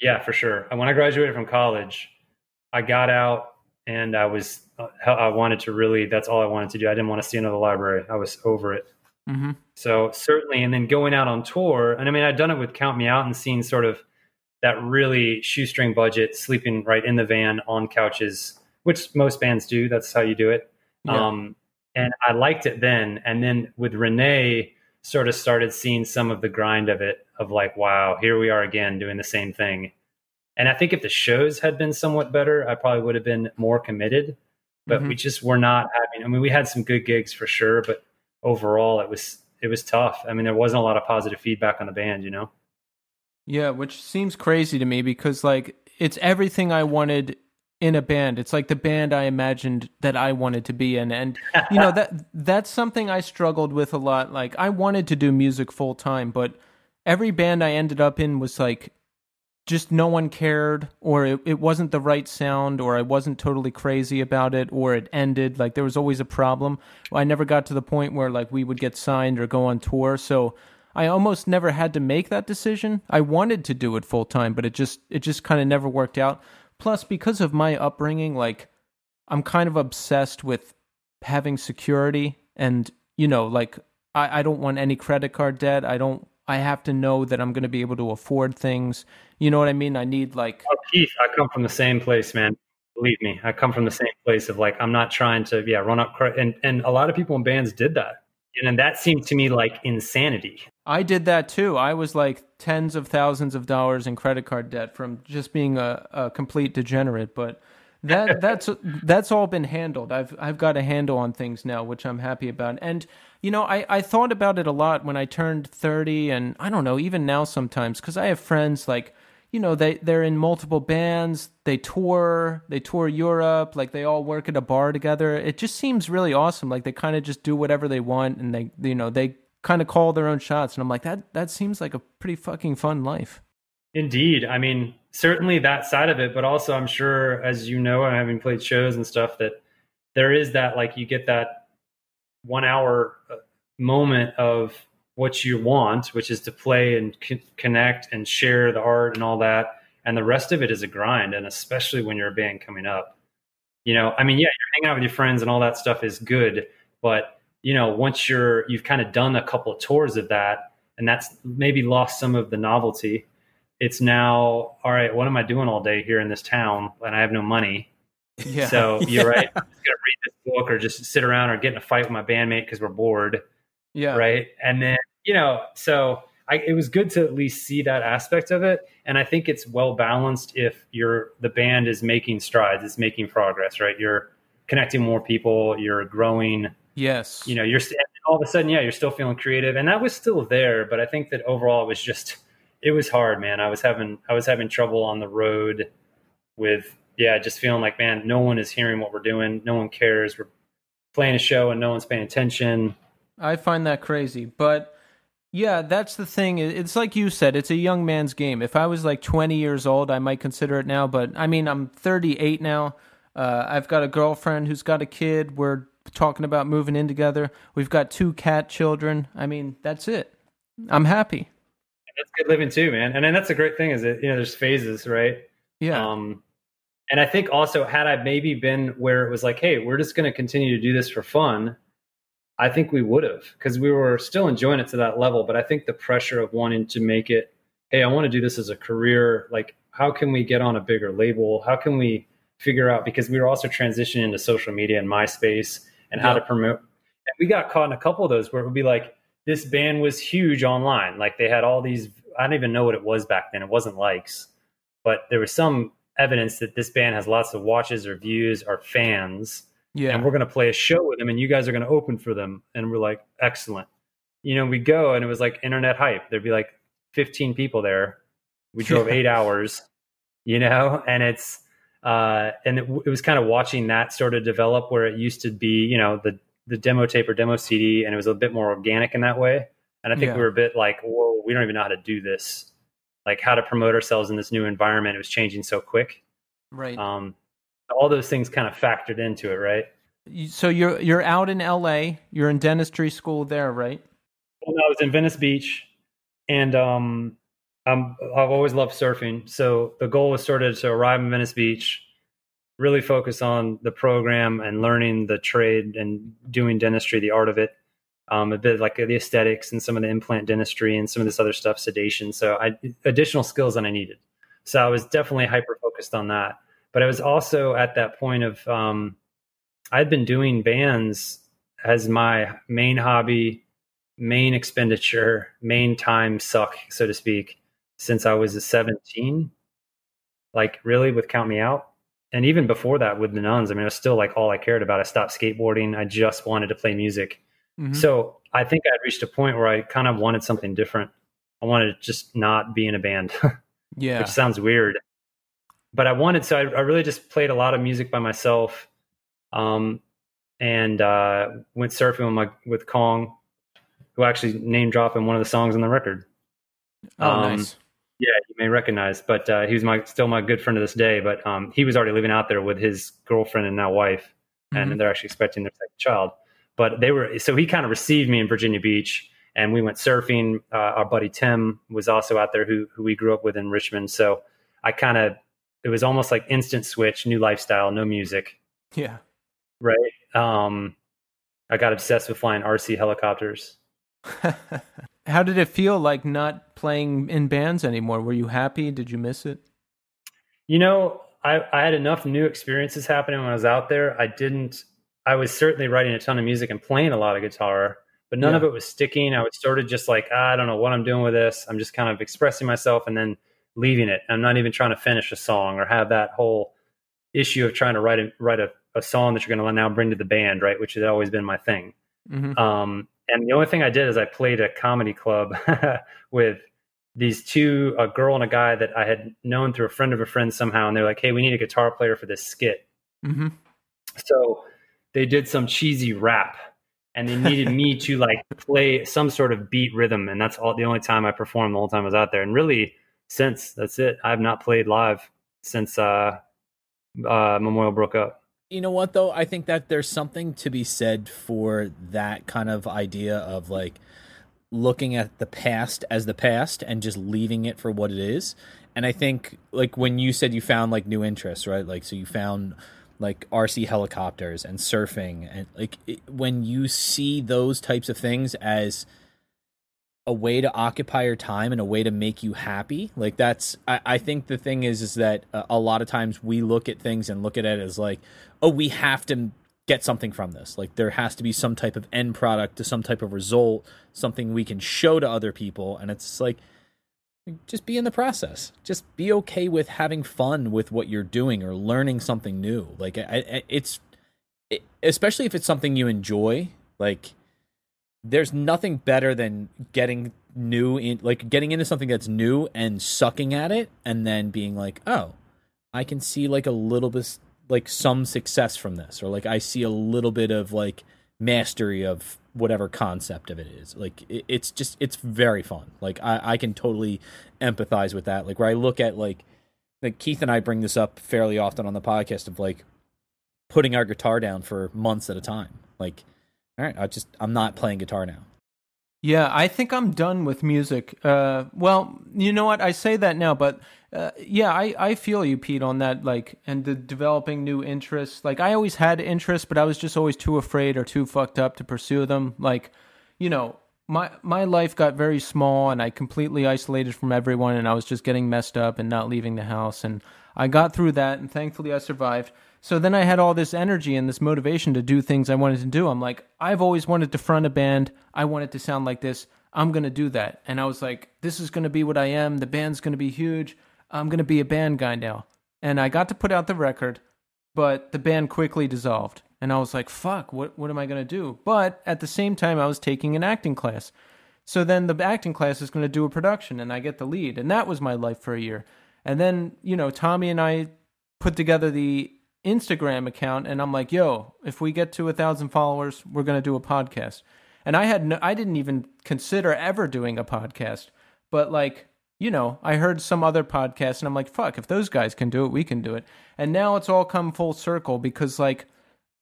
Yeah, for sure. When I graduated from college, I got out and I was uh, I wanted to really that's all I wanted to do. I didn't want to see another library. I was over it. Mm-hmm. So certainly, and then going out on tour, and I mean, I'd done it with Count Me Out and seen sort of that really shoestring budget, sleeping right in the van on couches, which most bands do. That's how you do it. Yeah. Um, and I liked it then. And then with Renee, sort of started seeing some of the grind of it of like, wow, here we are again doing the same thing. And I think if the shows had been somewhat better, I probably would have been more committed. But mm-hmm. we just were not having. I mean, we had some good gigs for sure, but overall, it was it was tough. I mean, there wasn't a lot of positive feedback on the band, you know. Yeah, which seems crazy to me because like it's everything I wanted in a band. It's like the band I imagined that I wanted to be in and you know that that's something I struggled with a lot. Like I wanted to do music full time, but every band I ended up in was like just no one cared or it, it wasn't the right sound or I wasn't totally crazy about it or it ended like there was always a problem. I never got to the point where like we would get signed or go on tour. So I almost never had to make that decision. I wanted to do it full time, but it just it just kind of never worked out. Plus, because of my upbringing, like I'm kind of obsessed with having security and you know, like I, I don't want any credit card debt. I don't I have to know that I'm gonna be able to afford things. You know what I mean? I need like oh, Keith, I come from the same place, man. Believe me, I come from the same place of like I'm not trying to yeah run up and and a lot of people in bands did that, and that seemed to me like insanity. I did that too. I was like tens of thousands of dollars in credit card debt from just being a, a complete degenerate. But that that's that's all been handled. I've I've got a handle on things now, which I'm happy about. And you know, I I thought about it a lot when I turned 30, and I don't know, even now sometimes, because I have friends like you know they they're in multiple bands they tour they tour europe like they all work at a bar together it just seems really awesome like they kind of just do whatever they want and they you know they kind of call their own shots. And I'm like, that that seems like a pretty fucking fun life. Indeed. I mean, certainly that side of it, but also I'm sure, as you know, having played shows and stuff, that there is that like you get that one hour uh, moment of what you want, which is to play and c- connect and share the art and all that. And the rest of it is a grind. And especially when you're a band coming up, you know, I mean, yeah, you're hanging out with your friends and all that stuff is good, but you know, once you're you've kind of done a couple of tours of that, and that's maybe lost some of the novelty. It's now all right. What am I doing all day here in this town, and I have no money? Yeah. So you're right. I'm just gonna read this book, or just sit around, or get in a fight with my bandmate because we're bored. Yeah. Right. And then you know, so I, it was good to at least see that aspect of it, and I think it's well balanced if you're the band is making strides, it's making progress. Right. You're connecting more people. You're growing Yes. You know, you're all of a sudden, yeah, you're still feeling creative, and that was still there. But I think that overall, it was just, it was hard, man. I was having, I was having trouble on the road with, yeah, just feeling like, man, no one is hearing what we're doing, no one cares. We're playing a show and no one's paying attention. I find that crazy, but. Yeah, that's the thing. It's like you said, it's a young man's game. If I was like 20 years old, I might consider it now, but I mean, I'm 38 now. Uh, I've got a girlfriend who's got a kid. We're talking about moving in together. We've got two cat children. I mean, that's it. I'm happy. That's good living too, man. And then that's a great thing is that you know there's phases, right? Yeah. Um, and I think also had I maybe been where it was like, hey, we're just going to continue to do this for fun. I think we would have because we were still enjoying it to that level. But I think the pressure of wanting to make it, hey, I want to do this as a career. Like, how can we get on a bigger label? How can we figure out? Because we were also transitioning into social media and MySpace and how to promote. And we got caught in a couple of those where it would be like this band was huge online. Like they had all these, I don't even know what it was back then. It wasn't likes, but there was some evidence that this band has lots of watches or views or fans. Yeah. And we're going to play a show with them and you guys are going to open for them. And we're like, excellent. You know, we go and it was like internet hype. There'd be like 15 people there. We drove eight hours, you know, and it's, uh, and it, it, was kind of watching that sort of develop where it used to be, you know, the the demo tape or demo CD, and it was a bit more organic in that way. And I think yeah. we were a bit like, whoa, we don't even know how to do this, like how to promote ourselves in this new environment. It was changing so quick, right? Um, all those things kind of factored into it, right? So you're you're out in L.A. You're in dentistry school there, right? Well, I was in Venice Beach, and um, I'm, I've always loved surfing. So the goal was sort of to arrive in Venice Beach, really focus on the program and learning the trade and doing dentistry, the art of it, um, a bit like the aesthetics and some of the implant dentistry and some of this other stuff, sedation. So I, additional skills that I needed. So I was definitely hyper focused on that. But I was also at that point of um, I'd been doing bands as my main hobby, main expenditure, main time suck, so to speak since I was a 17, like really with Count Me Out. And even before that with the nuns, I mean, it was still like all I cared about. I stopped skateboarding. I just wanted to play music. Mm-hmm. So I think I reached a point where I kind of wanted something different. I wanted to just not be in a band. yeah. Which sounds weird. But I wanted, so I, I really just played a lot of music by myself. Um, and uh, went surfing with my with Kong, who actually name dropped in one of the songs on the record. Oh, um, nice. Yeah, you may recognize, but uh, he was my still my good friend to this day. But um, he was already living out there with his girlfriend and now wife, and mm-hmm. they're actually expecting their second child. But they were so he kind of received me in Virginia Beach, and we went surfing. Uh, our buddy Tim was also out there, who who we grew up with in Richmond. So I kind of it was almost like instant switch, new lifestyle, no music. Yeah. Right. Um, I got obsessed with flying RC helicopters. How did it feel like not playing in bands anymore? Were you happy? Did you miss it? You know, I, I had enough new experiences happening when I was out there. I didn't, I was certainly writing a ton of music and playing a lot of guitar, but none yeah. of it was sticking. I was sort of just like, ah, I don't know what I'm doing with this. I'm just kind of expressing myself and then leaving it. I'm not even trying to finish a song or have that whole issue of trying to write a, write a, a song that you're going to now bring to the band, right? Which has always been my thing. Mm-hmm. Um, and the only thing I did is I played a comedy club with these two, a girl and a guy that I had known through a friend of a friend somehow. And they're like, hey, we need a guitar player for this skit. Mm-hmm. So they did some cheesy rap and they needed me to like play some sort of beat rhythm. And that's all the only time I performed the whole time I was out there. And really, since that's it, I have not played live since uh, uh, Memorial broke up. You know what though? I think that there's something to be said for that kind of idea of like looking at the past as the past and just leaving it for what it is. And I think like when you said you found like new interests, right? Like so you found like RC helicopters and surfing and like it, when you see those types of things as a way to occupy your time and a way to make you happy. Like that's i, I think the thing is is that uh, a lot of times we look at things and look at it as like oh we have to get something from this. Like there has to be some type of end product to some type of result something we can show to other people. And it's like just be in the process. Just be okay with having fun with what you're doing or learning something new. Like I, I, it's it, especially if it's something you enjoy like there's nothing better than getting new in like getting into something that's new and sucking at it and then being like oh i can see like a little bit like some success from this or like i see a little bit of like mastery of whatever concept of it is. Like it, it's just it's very fun. Like i i can totally empathize with that. Like where i look at like like keith and i bring this up fairly often on the podcast of like putting our guitar down for months at a time. Like all right, I just I'm not playing guitar now. Yeah, I think I'm done with music. Uh, well, you know what? I say that now, but uh, yeah, I, I feel you, Pete, on that. Like, and the developing new interests. Like, I always had interests, but I was just always too afraid or too fucked up to pursue them. Like, you know, my my life got very small, and I completely isolated from everyone, and I was just getting messed up and not leaving the house. And I got through that, and thankfully, I survived. So then I had all this energy and this motivation to do things I wanted to do. I'm like, I've always wanted to front a band. I want it to sound like this. I'm going to do that. And I was like, this is going to be what I am. The band's going to be huge. I'm going to be a band guy now. And I got to put out the record, but the band quickly dissolved. And I was like, fuck, what, what am I going to do? But at the same time, I was taking an acting class. So then the acting class is going to do a production and I get the lead. And that was my life for a year. And then, you know, Tommy and I put together the Instagram account and I'm like, yo, if we get to a thousand followers, we're gonna do a podcast. And I had no, I didn't even consider ever doing a podcast, but like, you know, I heard some other podcast and I'm like, fuck, if those guys can do it, we can do it. And now it's all come full circle because like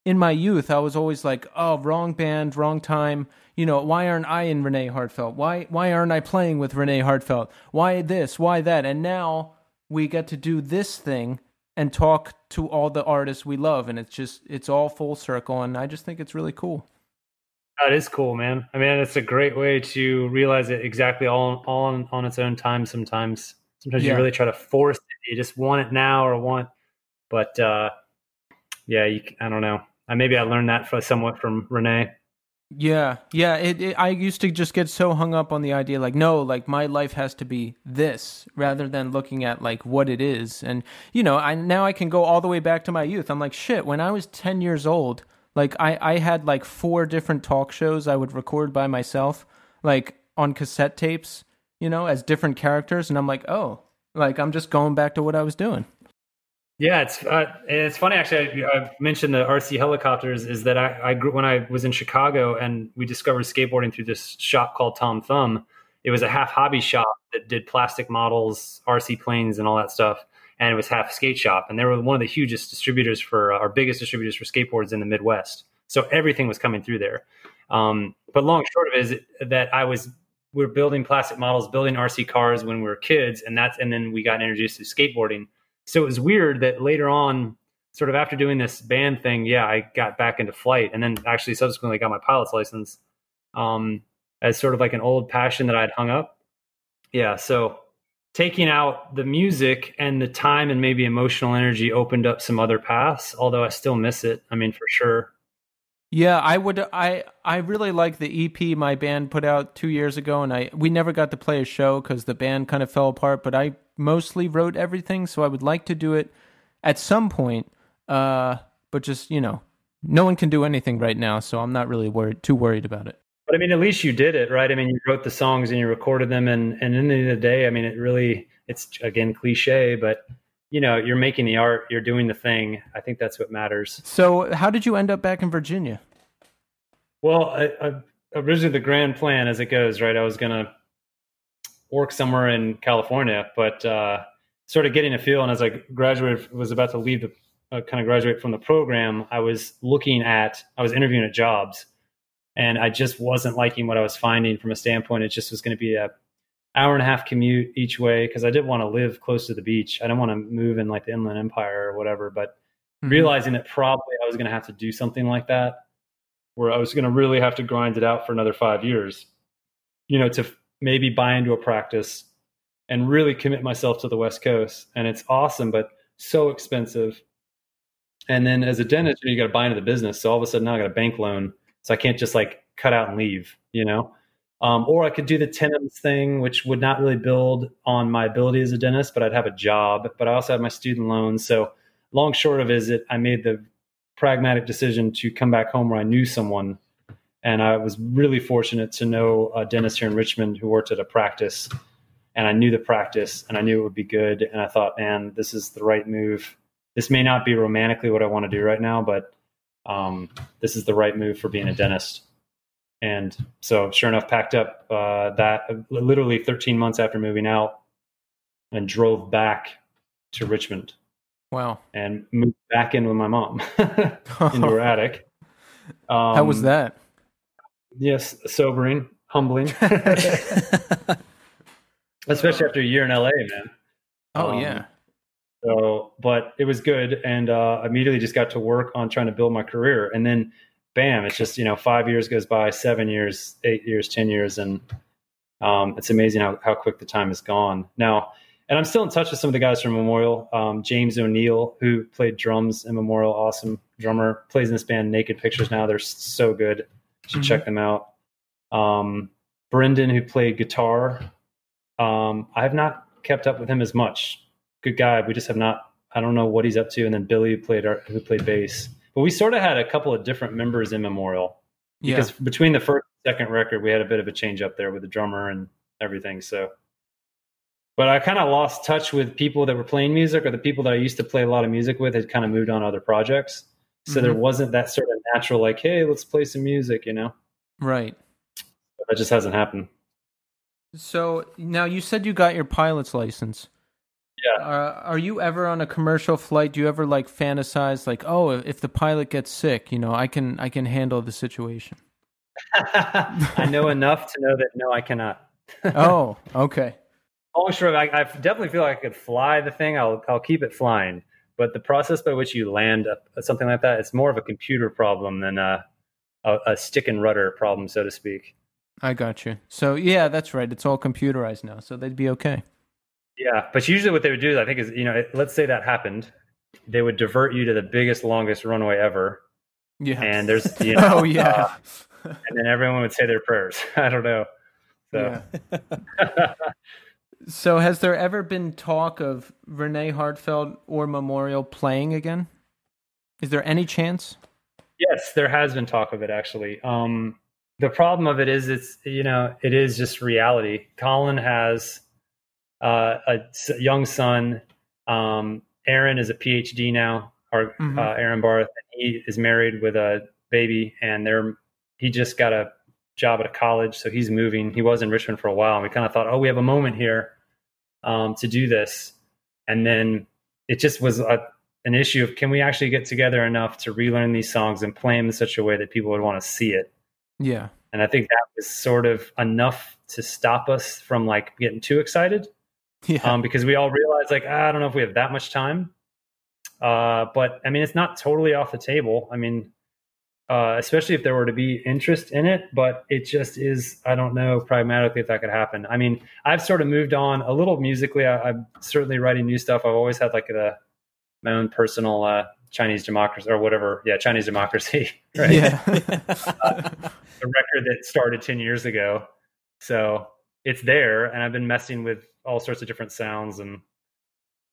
in my youth, I was always like, oh, wrong band, wrong time. You know, why aren't I in Renee Heartfelt? Why why aren't I playing with Renee Heartfelt? Why this? Why that? And now we get to do this thing and talk to all the artists we love and it's just it's all full circle and i just think it's really cool. That is cool man. I mean it's a great way to realize it exactly all, all on, on its own time sometimes. Sometimes yeah. you really try to force it. You just want it now or want but uh yeah you, i don't know. I, maybe i learned that for somewhat from renee yeah, yeah. It, it, I used to just get so hung up on the idea, like, no, like my life has to be this, rather than looking at like what it is. And you know, I now I can go all the way back to my youth. I'm like, shit. When I was ten years old, like I I had like four different talk shows I would record by myself, like on cassette tapes, you know, as different characters. And I'm like, oh, like I'm just going back to what I was doing. Yeah, it's uh, it's funny actually. I, mentioned the RC helicopters. Is that I, I grew when I was in Chicago and we discovered skateboarding through this shop called Tom Thumb. It was a half hobby shop that did plastic models, RC planes, and all that stuff. And it was half skate shop, and they were one of the hugest distributors for uh, our biggest distributors for skateboards in the Midwest. So everything was coming through there. Um, but long short of it is that I was we're building plastic models, building RC cars when we were kids, and that's and then we got introduced to skateboarding. So it was weird that later on, sort of after doing this band thing, yeah, I got back into flight, and then actually subsequently got my pilot's license um, as sort of like an old passion that I'd hung up. Yeah, so taking out the music and the time and maybe emotional energy opened up some other paths although i still miss it i mean for sure yeah i would i i really like the ep my band put out two years ago and i we never got to play a show because the band kind of fell apart but i mostly wrote everything so i would like to do it at some point uh but just you know no one can do anything right now so i'm not really worried too worried about it but I mean, at least you did it, right? I mean, you wrote the songs and you recorded them, and and in the end of the day, I mean, it really it's again cliche, but you know, you're making the art, you're doing the thing. I think that's what matters. So, how did you end up back in Virginia? Well, I, I, originally the grand plan, as it goes, right? I was gonna work somewhere in California, but uh, sort of getting a feel, and as I graduated, was about to leave the uh, kind of graduate from the program, I was looking at, I was interviewing at jobs and I just wasn't liking what I was finding from a standpoint. It just was going to be a hour and a half commute each way because I didn't want to live close to the beach. I didn't want to move in like the Inland Empire or whatever. But mm-hmm. realizing that probably I was going to have to do something like that, where I was going to really have to grind it out for another five years, you know, to f- maybe buy into a practice and really commit myself to the West Coast. And it's awesome, but so expensive. And then as a dentist, you, know, you got to buy into the business. So all of a sudden now I got a bank loan so I can't just like cut out and leave, you know? Um, or I could do the tenants thing, which would not really build on my ability as a dentist, but I'd have a job. But I also have my student loans. So long short of is it, I made the pragmatic decision to come back home where I knew someone. And I was really fortunate to know a dentist here in Richmond who worked at a practice. And I knew the practice and I knew it would be good. And I thought, man, this is the right move. This may not be romantically what I want to do right now, but um, this is the right move for being a dentist. And so, sure enough, packed up uh, that literally 13 months after moving out and drove back to Richmond. Wow. And moved back in with my mom into her attic. Um, How was that? Yes, sobering, humbling. Especially after a year in LA, man. Oh, um, yeah. So, but it was good, and uh, immediately just got to work on trying to build my career. And then, bam! It's just you know, five years goes by, seven years, eight years, ten years, and um, it's amazing how how quick the time has gone. Now, and I'm still in touch with some of the guys from Memorial. Um, James O'Neill, who played drums in Memorial, awesome drummer, plays in this band Naked Pictures now. They're so good. You should mm-hmm. check them out. Um, Brendan, who played guitar, um, I have not kept up with him as much good guy. We just have not. I don't know what he's up to. And then Billy who played our, who played bass. But we sort of had a couple of different members in Memorial because yeah. between the first and second record, we had a bit of a change up there with the drummer and everything. So, but I kind of lost touch with people that were playing music or the people that I used to play a lot of music with had kind of moved on to other projects. So mm-hmm. there wasn't that sort of natural, like, hey, let's play some music, you know? Right. But that just hasn't happened. So now you said you got your pilot's license. Yeah. Uh, are you ever on a commercial flight? Do you ever like fantasize like, oh, if the pilot gets sick, you know, I can I can handle the situation. I know enough to know that no, I cannot. oh, okay. Oh, sure. I, I, definitely feel like I could fly the thing. I'll I'll keep it flying. But the process by which you land a, something like that, it's more of a computer problem than a, a, a stick and rudder problem, so to speak. I got you. So yeah, that's right. It's all computerized now, so they'd be okay. Yeah, but usually what they would do, I think, is you know, let's say that happened, they would divert you to the biggest, longest runway ever. Yeah, and there's you know, oh yeah, uh, and then everyone would say their prayers. I don't know. So. Yeah. so has there ever been talk of Renee Heartfelt or Memorial playing again? Is there any chance? Yes, there has been talk of it actually. Um, the problem of it is it's you know it is just reality. Colin has uh, a young son. Um, Aaron is a PhD now, or mm-hmm. uh, Aaron Barth. He is married with a baby, and they're he just got a job at a college, so he's moving. He was in Richmond for a while, and we kind of thought, oh, we have a moment here um, to do this, and then it just was a, an issue of can we actually get together enough to relearn these songs and play them in such a way that people would want to see it. Yeah. And I think that was sort of enough to stop us from like getting too excited. Yeah. Um, because we all realize like, ah, I don't know if we have that much time. Uh, but I mean, it's not totally off the table. I mean, uh, especially if there were to be interest in it, but it just is, I don't know pragmatically if that could happen. I mean, I've sort of moved on a little musically. I, am certainly writing new stuff. I've always had like a, my own personal, uh, Chinese democracy or whatever. Yeah. Chinese democracy. Right. Yeah. the record that started 10 years ago. So it's there and I've been messing with all sorts of different sounds and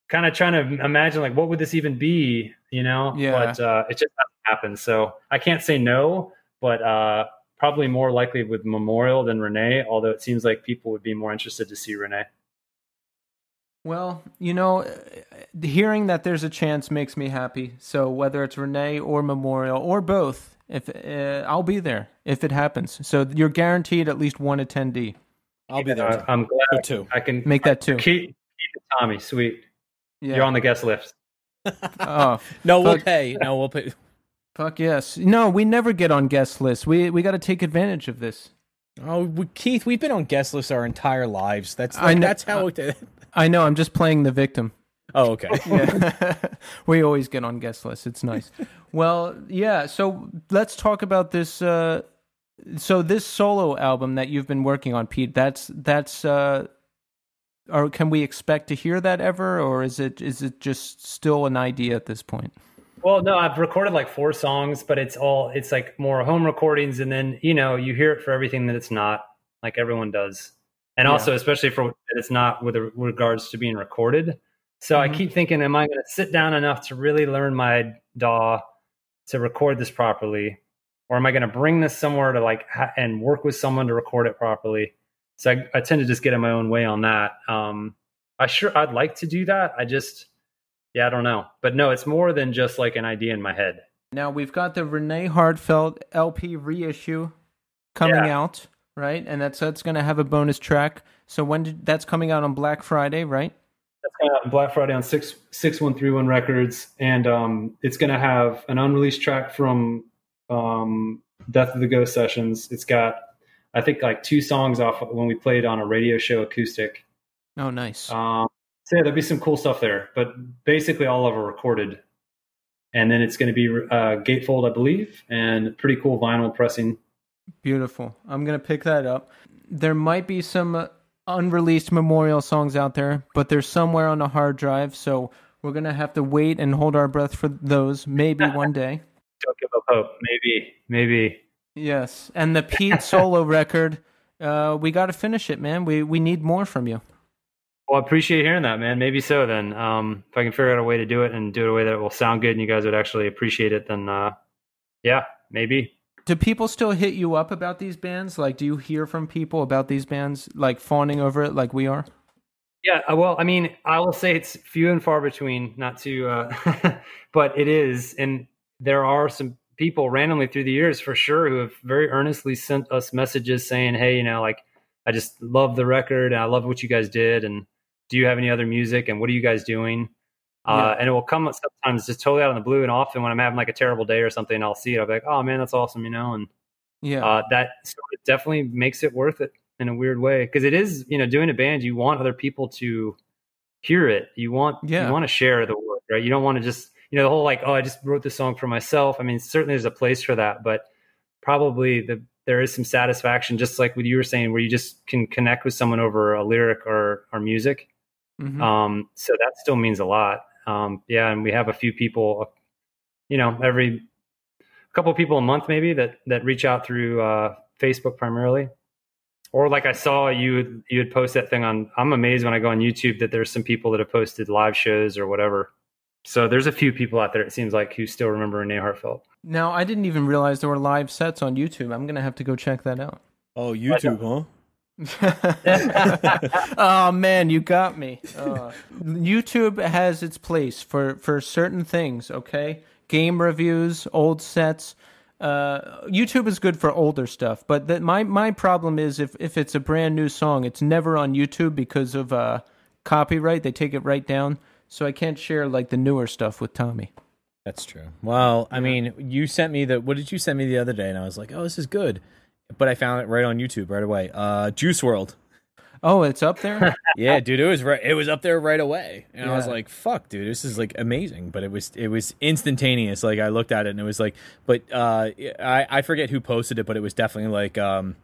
kind of trying to imagine like, what would this even be? You know, yeah. but, uh, it just happen. So I can't say no, but uh, probably more likely with Memorial than Renee, although it seems like people would be more interested to see Renee. Well, you know, hearing that there's a chance makes me happy. So whether it's Renee or Memorial or both, if uh, I'll be there if it happens. So you're guaranteed at least one attendee. I'll be there. Uh, I'm glad too. I can make that too. Keep, keep Tommy, sweet. Yeah. You're on the guest list. oh no, we'll pay. No, we'll pay. Fuck yes. No, we never get on guest lists. We we got to take advantage of this. Oh, Keith, we've been on guest lists our entire lives. That's like, I know, that's how. It, I know. I'm just playing the victim. Oh, okay. yeah. we always get on guest lists. It's nice. well, yeah. So let's talk about this. Uh, so this solo album that you've been working on, Pete. That's that's. Uh, or can we expect to hear that ever, or is it is it just still an idea at this point? Well, no, I've recorded like four songs, but it's all it's like more home recordings, and then you know you hear it for everything that it's not, like everyone does, and yeah. also especially for it's not with regards to being recorded. So mm-hmm. I keep thinking, am I going to sit down enough to really learn my DAW to record this properly, or am I going to bring this somewhere to like ha- and work with someone to record it properly? So I, I, tend to just get in my own way on that. Um, I sure I'd like to do that. I just yeah, I don't know. But no, it's more than just like an idea in my head. Now we've got the Renee Heartfelt LP reissue coming yeah. out, right? And that's that's going to have a bonus track. So when did, that's coming out on Black Friday, right? That's coming out on Black Friday on six six one three one records, and um, it's going to have an unreleased track from um, Death of the Ghost sessions. It's got I think like two songs off when we played on a radio show acoustic. Oh, nice. Um, so yeah, there'll be some cool stuff there, but basically all of it recorded. And then it's going to be uh, gatefold, I believe, and pretty cool vinyl pressing. Beautiful. I'm going to pick that up. There might be some unreleased memorial songs out there, but they're somewhere on a hard drive. So we're going to have to wait and hold our breath for those. Maybe one day. Don't give hope. Maybe. Maybe. Yes. And the Pete solo record, uh, we got to finish it, man. We we need more from you. Well, I appreciate hearing that, man. Maybe so then. Um, if I can figure out a way to do it and do it a way that it will sound good and you guys would actually appreciate it, then uh, yeah, maybe. Do people still hit you up about these bands? Like, do you hear from people about these bands, like fawning over it like we are? Yeah, uh, well, I mean, I will say it's few and far between, not to, uh, but it is. And there are some people randomly through the years for sure who have very earnestly sent us messages saying, hey, you know, like, I just love the record and I love what you guys did. And, do you have any other music and what are you guys doing? Uh, and it will come sometimes just totally out of the blue. And often when I'm having like a terrible day or something, I'll see it. I'll be like, oh man, that's awesome, you know? And yeah, uh, that definitely makes it worth it in a weird way. Cause it is, you know, doing a band, you want other people to hear it. You want, yeah. you want to share the work, right? You don't want to just, you know, the whole like, oh, I just wrote this song for myself. I mean, certainly there's a place for that, but probably the, there is some satisfaction, just like what you were saying, where you just can connect with someone over a lyric or, or music Mm-hmm. Um, so that still means a lot. Um, yeah, and we have a few people, you know, every couple of people a month maybe that that reach out through uh, Facebook primarily. Or like I saw you you had post that thing on. I'm amazed when I go on YouTube that there's some people that have posted live shows or whatever. So there's a few people out there. It seems like who still remember Renee Heartfelt. Now I didn't even realize there were live sets on YouTube. I'm gonna have to go check that out. Oh, YouTube, huh? oh man, you got me. Uh, YouTube has its place for for certain things. Okay, game reviews, old sets. Uh, YouTube is good for older stuff, but the, my my problem is if if it's a brand new song, it's never on YouTube because of uh, copyright. They take it right down, so I can't share like the newer stuff with Tommy. That's true. Well, I mean, you sent me the what did you send me the other day, and I was like, oh, this is good but I found it right on YouTube right away. Uh, Juice WRLD. Oh, it's up there. yeah, dude, it was right. It was up there right away, and I was like, "Fuck, dude, this is like amazing." But it was it was instantaneous. Like I looked at it, and it was like, but uh, I I forget who posted it, but it was definitely like um,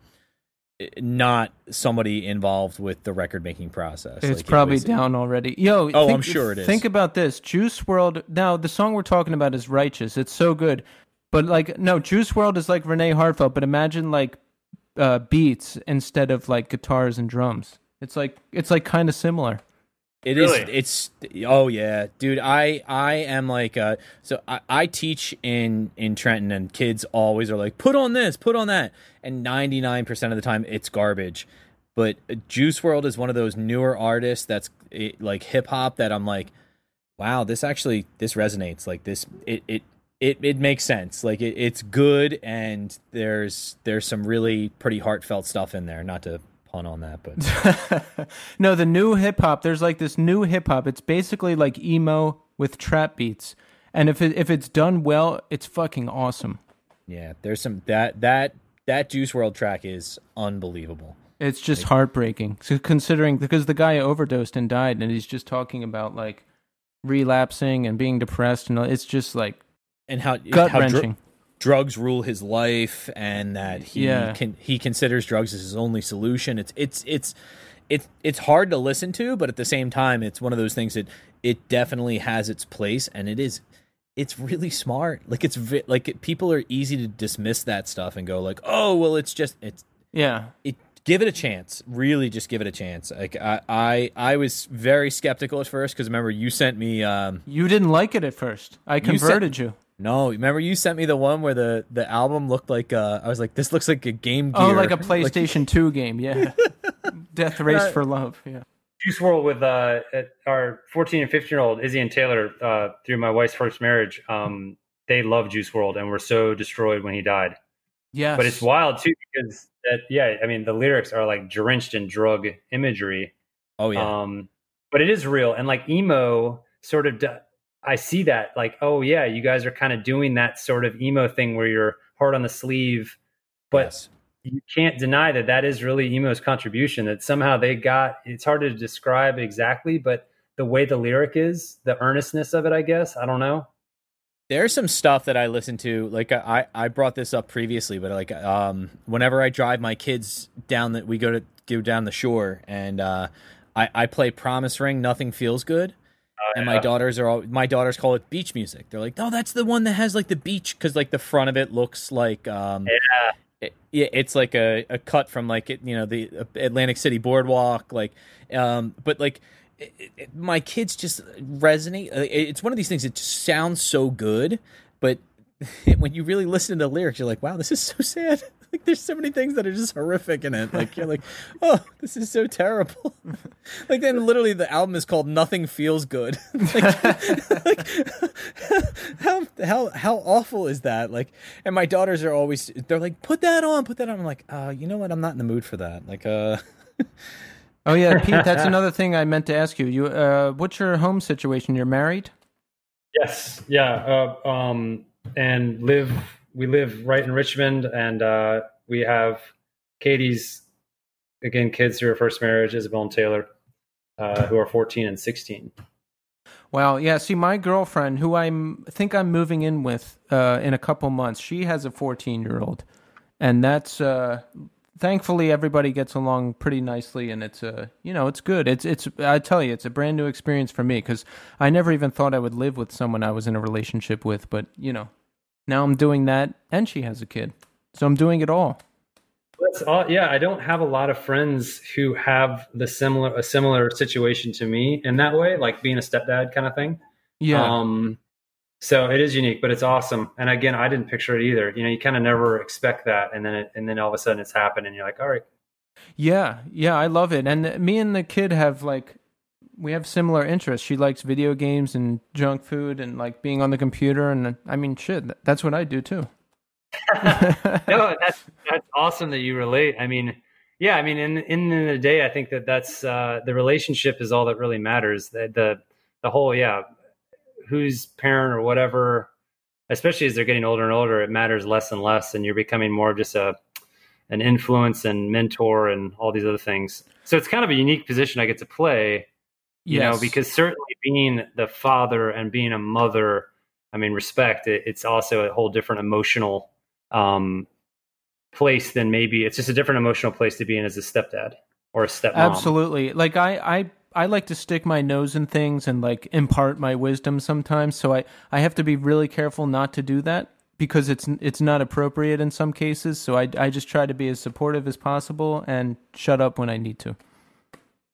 not somebody involved with the record making process. It's Like, it probably was- down already. Yo, Oh, think- I'm sure it is. Think about this. Juice WRLD. Now, the song we're talking about is Righteous. It's so good. But like no, Juice WRLD is like Renee Heartfelt, but imagine like uh beats instead of like guitars and drums. It's like it's like kind of similar. It is. Really? It's. Oh yeah, dude. I I am like. Uh, so I, I teach in in Trenton, and kids always are like, put on this, put on that, and ninety nine percent of the time it's garbage. But Juice WRLD is one of those newer artists that's eh, like hip hop that I'm like, wow, this actually this resonates. Like this, it it it, it makes sense. Like it, it's good, and there's there's some really pretty heartfelt stuff in there. Not to pun on that, but no, the new hip hop. There's like this new hip hop. It's basically like emo with trap beats, and if it, if it's done well, it's fucking awesome. Yeah, there's some that that that Juice WRLD track is unbelievable. It's just heartbreaking. So considering because the guy overdosed and died, and he's just talking about like relapsing and being depressed, and it's just like And how gut wrenching. Drugs rule his life, and that he Yeah. can he considers drugs as his only solution. It's it's it's it's it's hard to listen to, but at the same time, it's one of those things that it definitely has its place, and it is. It's really smart. Like it's vi- like it, people are easy to dismiss that stuff and go like, "Oh, well, it's just it's yeah. it give it a chance really just give it a chance like i i, I was very skeptical at first because remember you sent me um You didn't like it at first. I converted you. No remember you sent me the one where the the album looked like uh i was like this looks like a game gear Oh, like a PlayStation Two game. Yeah. Death Race Right. for Love. Yeah. Juice WRLD with uh, our 14 and 15 year old Izzy and Taylor uh, through my wife's first marriage. Um, they love Juice WRLD and were so destroyed when he died. Yes. But it's wild too because that yeah, I mean the lyrics are like drenched in drug imagery. oh yeah Um, but it is real and like emo sort of. d- I see that like oh yeah, you guys are kind of doing that sort of emo thing where you're hard on the sleeve, but yes. you can't deny that that is really emo's contribution that somehow they got it's hard to describe exactly but the way the lyric is the earnestness of it i guess i don't know there's some stuff that I listen to. Like I, I brought this up previously, but like um, whenever I drive my kids down that we go to go down the shore, and uh, I, I play Promise Ring, Nothing Feels Good, and my daughters are all my daughters call it beach music. They're like, "Oh, that's the one that has like the beach because like the front of it looks like um, yeah it, it's like a, a cut from like it, you know the uh, Atlantic City boardwalk, like, um, but like it, it, my kids just resonate. Uh, It's one of these things that just sounds so good, but when you really listen to the lyrics, you're like, wow, this is so sad. Like, there's so many things that are just horrific in it. Like, you're like, oh, this is so terrible. like, then literally the album is called "Nothing Feels Good." like, like, how how how awful is that? Like, and my daughters are always they're like, put that on, put that on. I'm like, uh, you know what? I'm not in the mood for that. Like, uh, Oh yeah, Pete. That's another thing I meant to ask you. You, uh, what's your home situation? You're married. yes yeah uh, um and live we live right in richmond and uh we have katie's again kids through her first marriage isabel and taylor uh who are 14 and 16 Wow. Yeah. See, my girlfriend, who I'm think I'm moving in with uh, in a couple months, she has a 14 year old, and that's uh, thankfully everybody gets along pretty nicely, and it's uh, you know it's good. It's it's I tell you, it's a brand new experience for me because I never even thought I would live with someone I was in a relationship with, but you know, now I'm doing that, and she has a kid, so I'm doing it all. That's all, yeah. I don't have a lot of friends who have the similar a similar situation to me in that way, like being a stepdad kind of thing. Yeah. Um, so it is unique, but it's awesome. And again, I didn't picture it either. You know, you kind of never expect that, and then it, and then all of a sudden it's happened, and you're like, all right, Yeah, yeah, I love it. And me and the kid have like we have similar interests. She likes video games and junk food and like being on the computer and I mean shit, that's what I do too. no, that's that's awesome that you relate. I mean, yeah, I mean, in in the end of the day, I think that that's uh, the relationship is all that really matters. The, the the whole, yeah, who's parent or whatever, especially as they're getting older and older, it matters less and less, and you're becoming more of just a an influence and mentor and all these other things. So it's kind of a unique position I get to play, you yes. know, because certainly being the father and being a mother, I mean, respect, it, it's also a whole different emotional um, place than maybe it's just a different emotional place to be in as a stepdad or a stepmom. Absolutely. Like I, I, I like to stick my nose in things and like impart my wisdom sometimes. So I, I have to be really careful not to do that because it's it's not appropriate in some cases. So I, I just try to be as supportive as possible and shut up when I need to.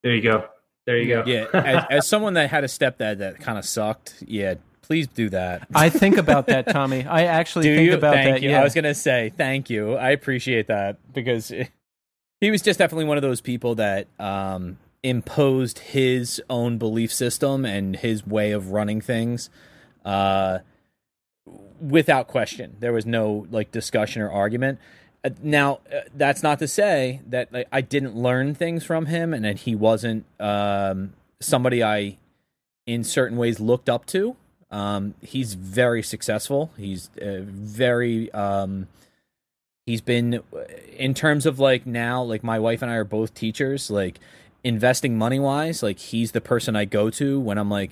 There you go. There you go. Yeah, as, as someone that had a stepdad that kind of sucked, yeah, please do that. I think about that, Tommy. I actually do think you? about thank that. You. Yeah. I was gonna say thank you. I appreciate that because he was just definitely one of those people that um, imposed his own belief system and his way of running things. Uh, without question. There was no like discussion or argument. Uh, now, uh, that's not to say that like, I didn't learn things from him and that he wasn't um, somebody I, in certain ways, looked up to. Um, he's very successful. He's uh, very. Um, he's been, in terms of like now, like my wife and I are both teachers. Like investing money wise, like he's the person I go to when I'm like,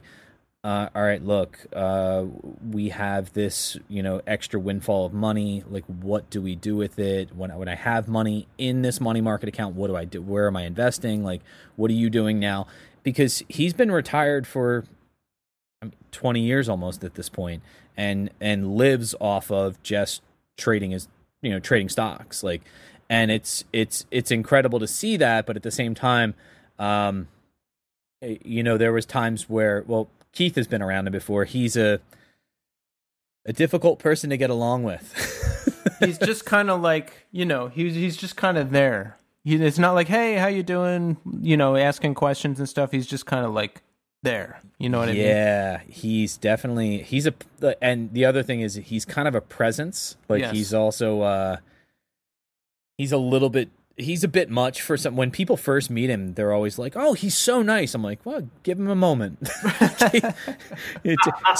uh, all right, look, uh, we have this, you know, extra windfall of money. Like, what do we do with it? When, when I have money in this money market account, what do I do? Where am I investing? Like, what are you doing now? Because he's been retired for 20 years almost at this point and, and lives off of just trading his, you know, trading stocks. Like, and it's, it's, it's incredible to see that. But at the same time, um, eh, you know, there was times where, well, Keith has been around him before. He's a a difficult person to get along with. he's just kind of like you know he's he's just kind of there. He, it's not like hey how you doing you know asking questions and stuff. He's just kind of like there. You know what I mean? Yeah, he's definitely he's a and the other thing is he's kind of a presence, but yes. he's also uh he's a little bit he's a bit much for some. When people first meet him, they're always like, "Oh, he's so nice." I'm like, "Well, give him a moment.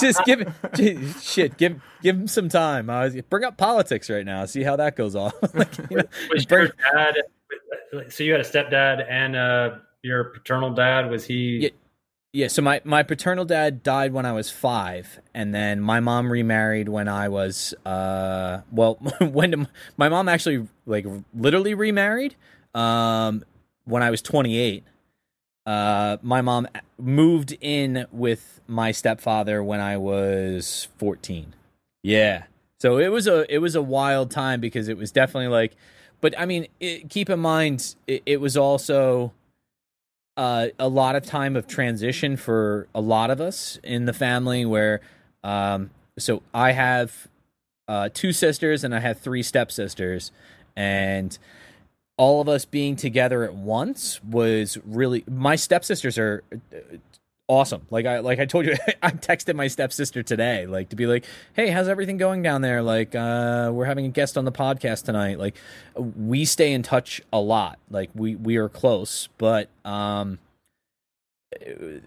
just give him shit. Give give him some time. Uh, bring up politics right now. See how that goes off." like, you know, was your dad? So you had a stepdad and uh, your paternal dad. Was he? Yeah. Yeah, so my, my paternal dad died when I was five, and then my mom remarried when I was uh well when my mom actually like literally remarried um when I was twenty eight. Uh, my mom moved in with my stepfather when I was fourteen. Yeah, so it was a it was a wild time because it was definitely like, but I mean, it, keep in mind it, it was also uh, a lot of time of transition for a lot of us in the family where um, so I have uh, two sisters and I have three stepsisters. And all of us being together at once was really my stepsisters are awesome. Like I like I told you, I texted my stepsister today, like to be like, "Hey, how's everything going down there? Like, uh, we're having a guest on the podcast tonight. Like, we stay in touch a lot. Like, we we are close, but um,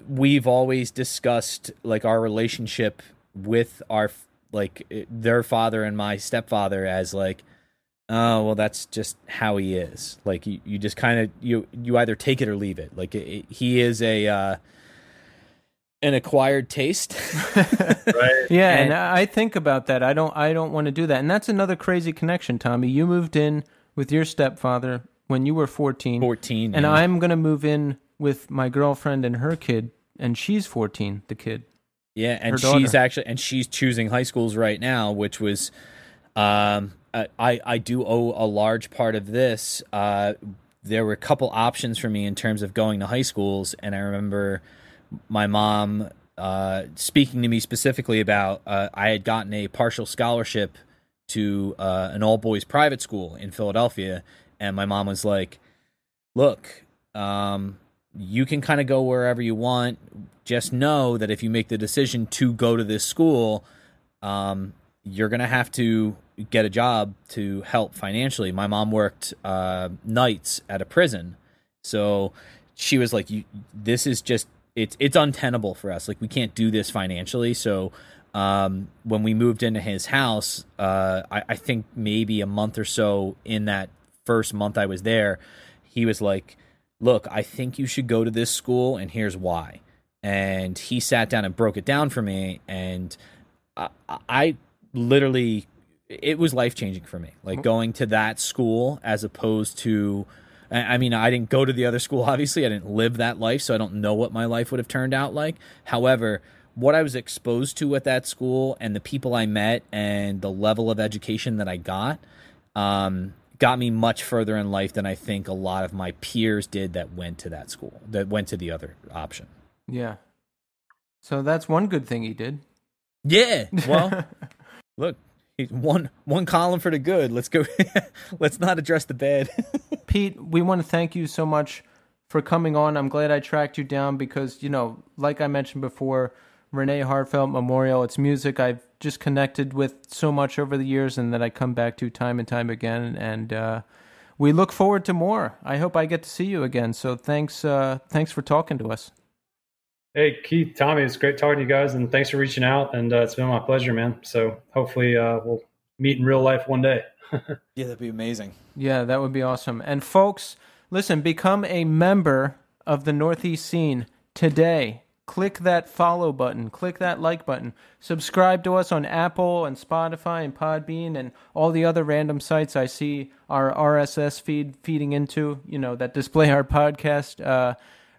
we've always discussed like our relationship with our like their father and my stepfather as like oh well that's just how he is like you, you just kind of you you either take it or leave it like it, it, he is a uh an acquired taste. right. Yeah, and, and, I think about that. I don't I don't want to do that. And that's another crazy connection, Tommy. You moved in with your stepfather when you were 14. 14. And yeah. I'm going to move in with my girlfriend and her kid and she's 14, the kid. Yeah, and she's actually and she's choosing high schools right now, which was um I I do owe a large part of this. Uh there were a couple options for me in terms of going to high schools and I remember my mom uh, speaking to me specifically about uh, I had gotten a partial scholarship to uh, an all boys private school in Philadelphia, and my mom was like, "Look, um, you can kind of go wherever you want. Just know that if you make the decision to go to this school, um, you're gonna have to get a job to help financially." My mom worked uh, nights at a prison, so she was like, "You, this is just it's it's untenable for us. Like we can't do this financially. So um, when we moved into his house, uh, I, I, think maybe a month or so in that first month I was there, he was like, "Look, I think you should go to this school, and here's why." And he sat down and broke it down for me, and I, I literally, it was life changing for me. Like going to that school as opposed to. I mean, I didn't go to the other school, obviously. I didn't live that life, so I don't know what my life would have turned out like. However, what I was exposed to at that school and the people I met and the level of education that I got um, got me much further in life than I think a lot of my peers did that went to that school, that went to the other option. Yeah. So that's one good thing he did. Yeah. Well, look, one one column for the good. Let's go. let's not address the bad. Pete, we want to thank you so much for coming on. I'm glad I tracked you down because you know, like I mentioned before, Renee Heartfelt Memorial. It's music I've just connected with so much over the years, and that I come back to time and time again. And uh, we look forward to more. I hope I get to see you again. So thanks, uh, thanks for talking to us. Hey Keith, Tommy, it's great talking to you guys, and thanks for reaching out. And uh, it's been my pleasure, man. So hopefully uh, we'll meet in real life one day. yeah, that'd be amazing. Yeah, that would be awesome. And folks, listen, become a member of the Northeast scene today click that follow button, click that like button, subscribe to us on Apple and Spotify and Podbean and all the other random sites I see our RSS feed feeding into, you know, that display our podcast. Uh,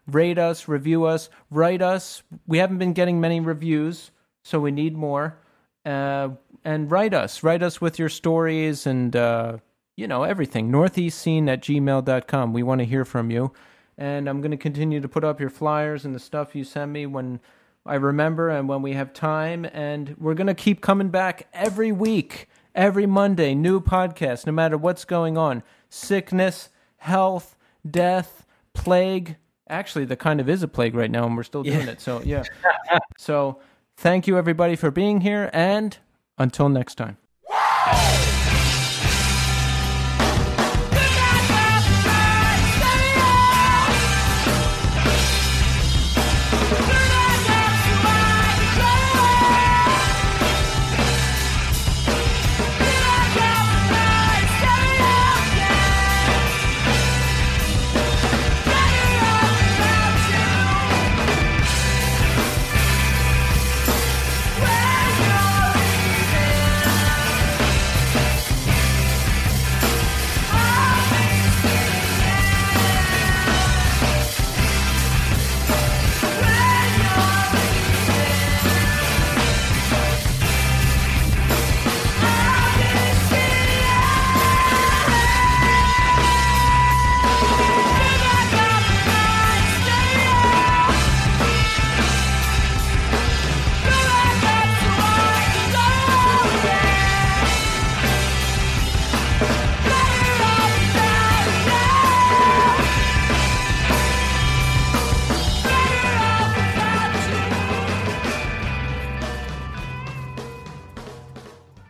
rate us, review us, write us. We haven't been getting many reviews, so we need more. Uh, and write us, write us with your stories and, uh, you know, everything. Northeastscene at gmail.com. We want to hear from you and I'm going to continue to put up your flyers and the stuff you send me when I remember and when we have time. And we're going to keep coming back every week, every Monday, new podcast, no matter what's going on sickness, health, death, plague. Actually, the kind of is a plague right now, and we're still doing yeah. it. So, yeah. so, thank you, everybody, for being here. And until next time.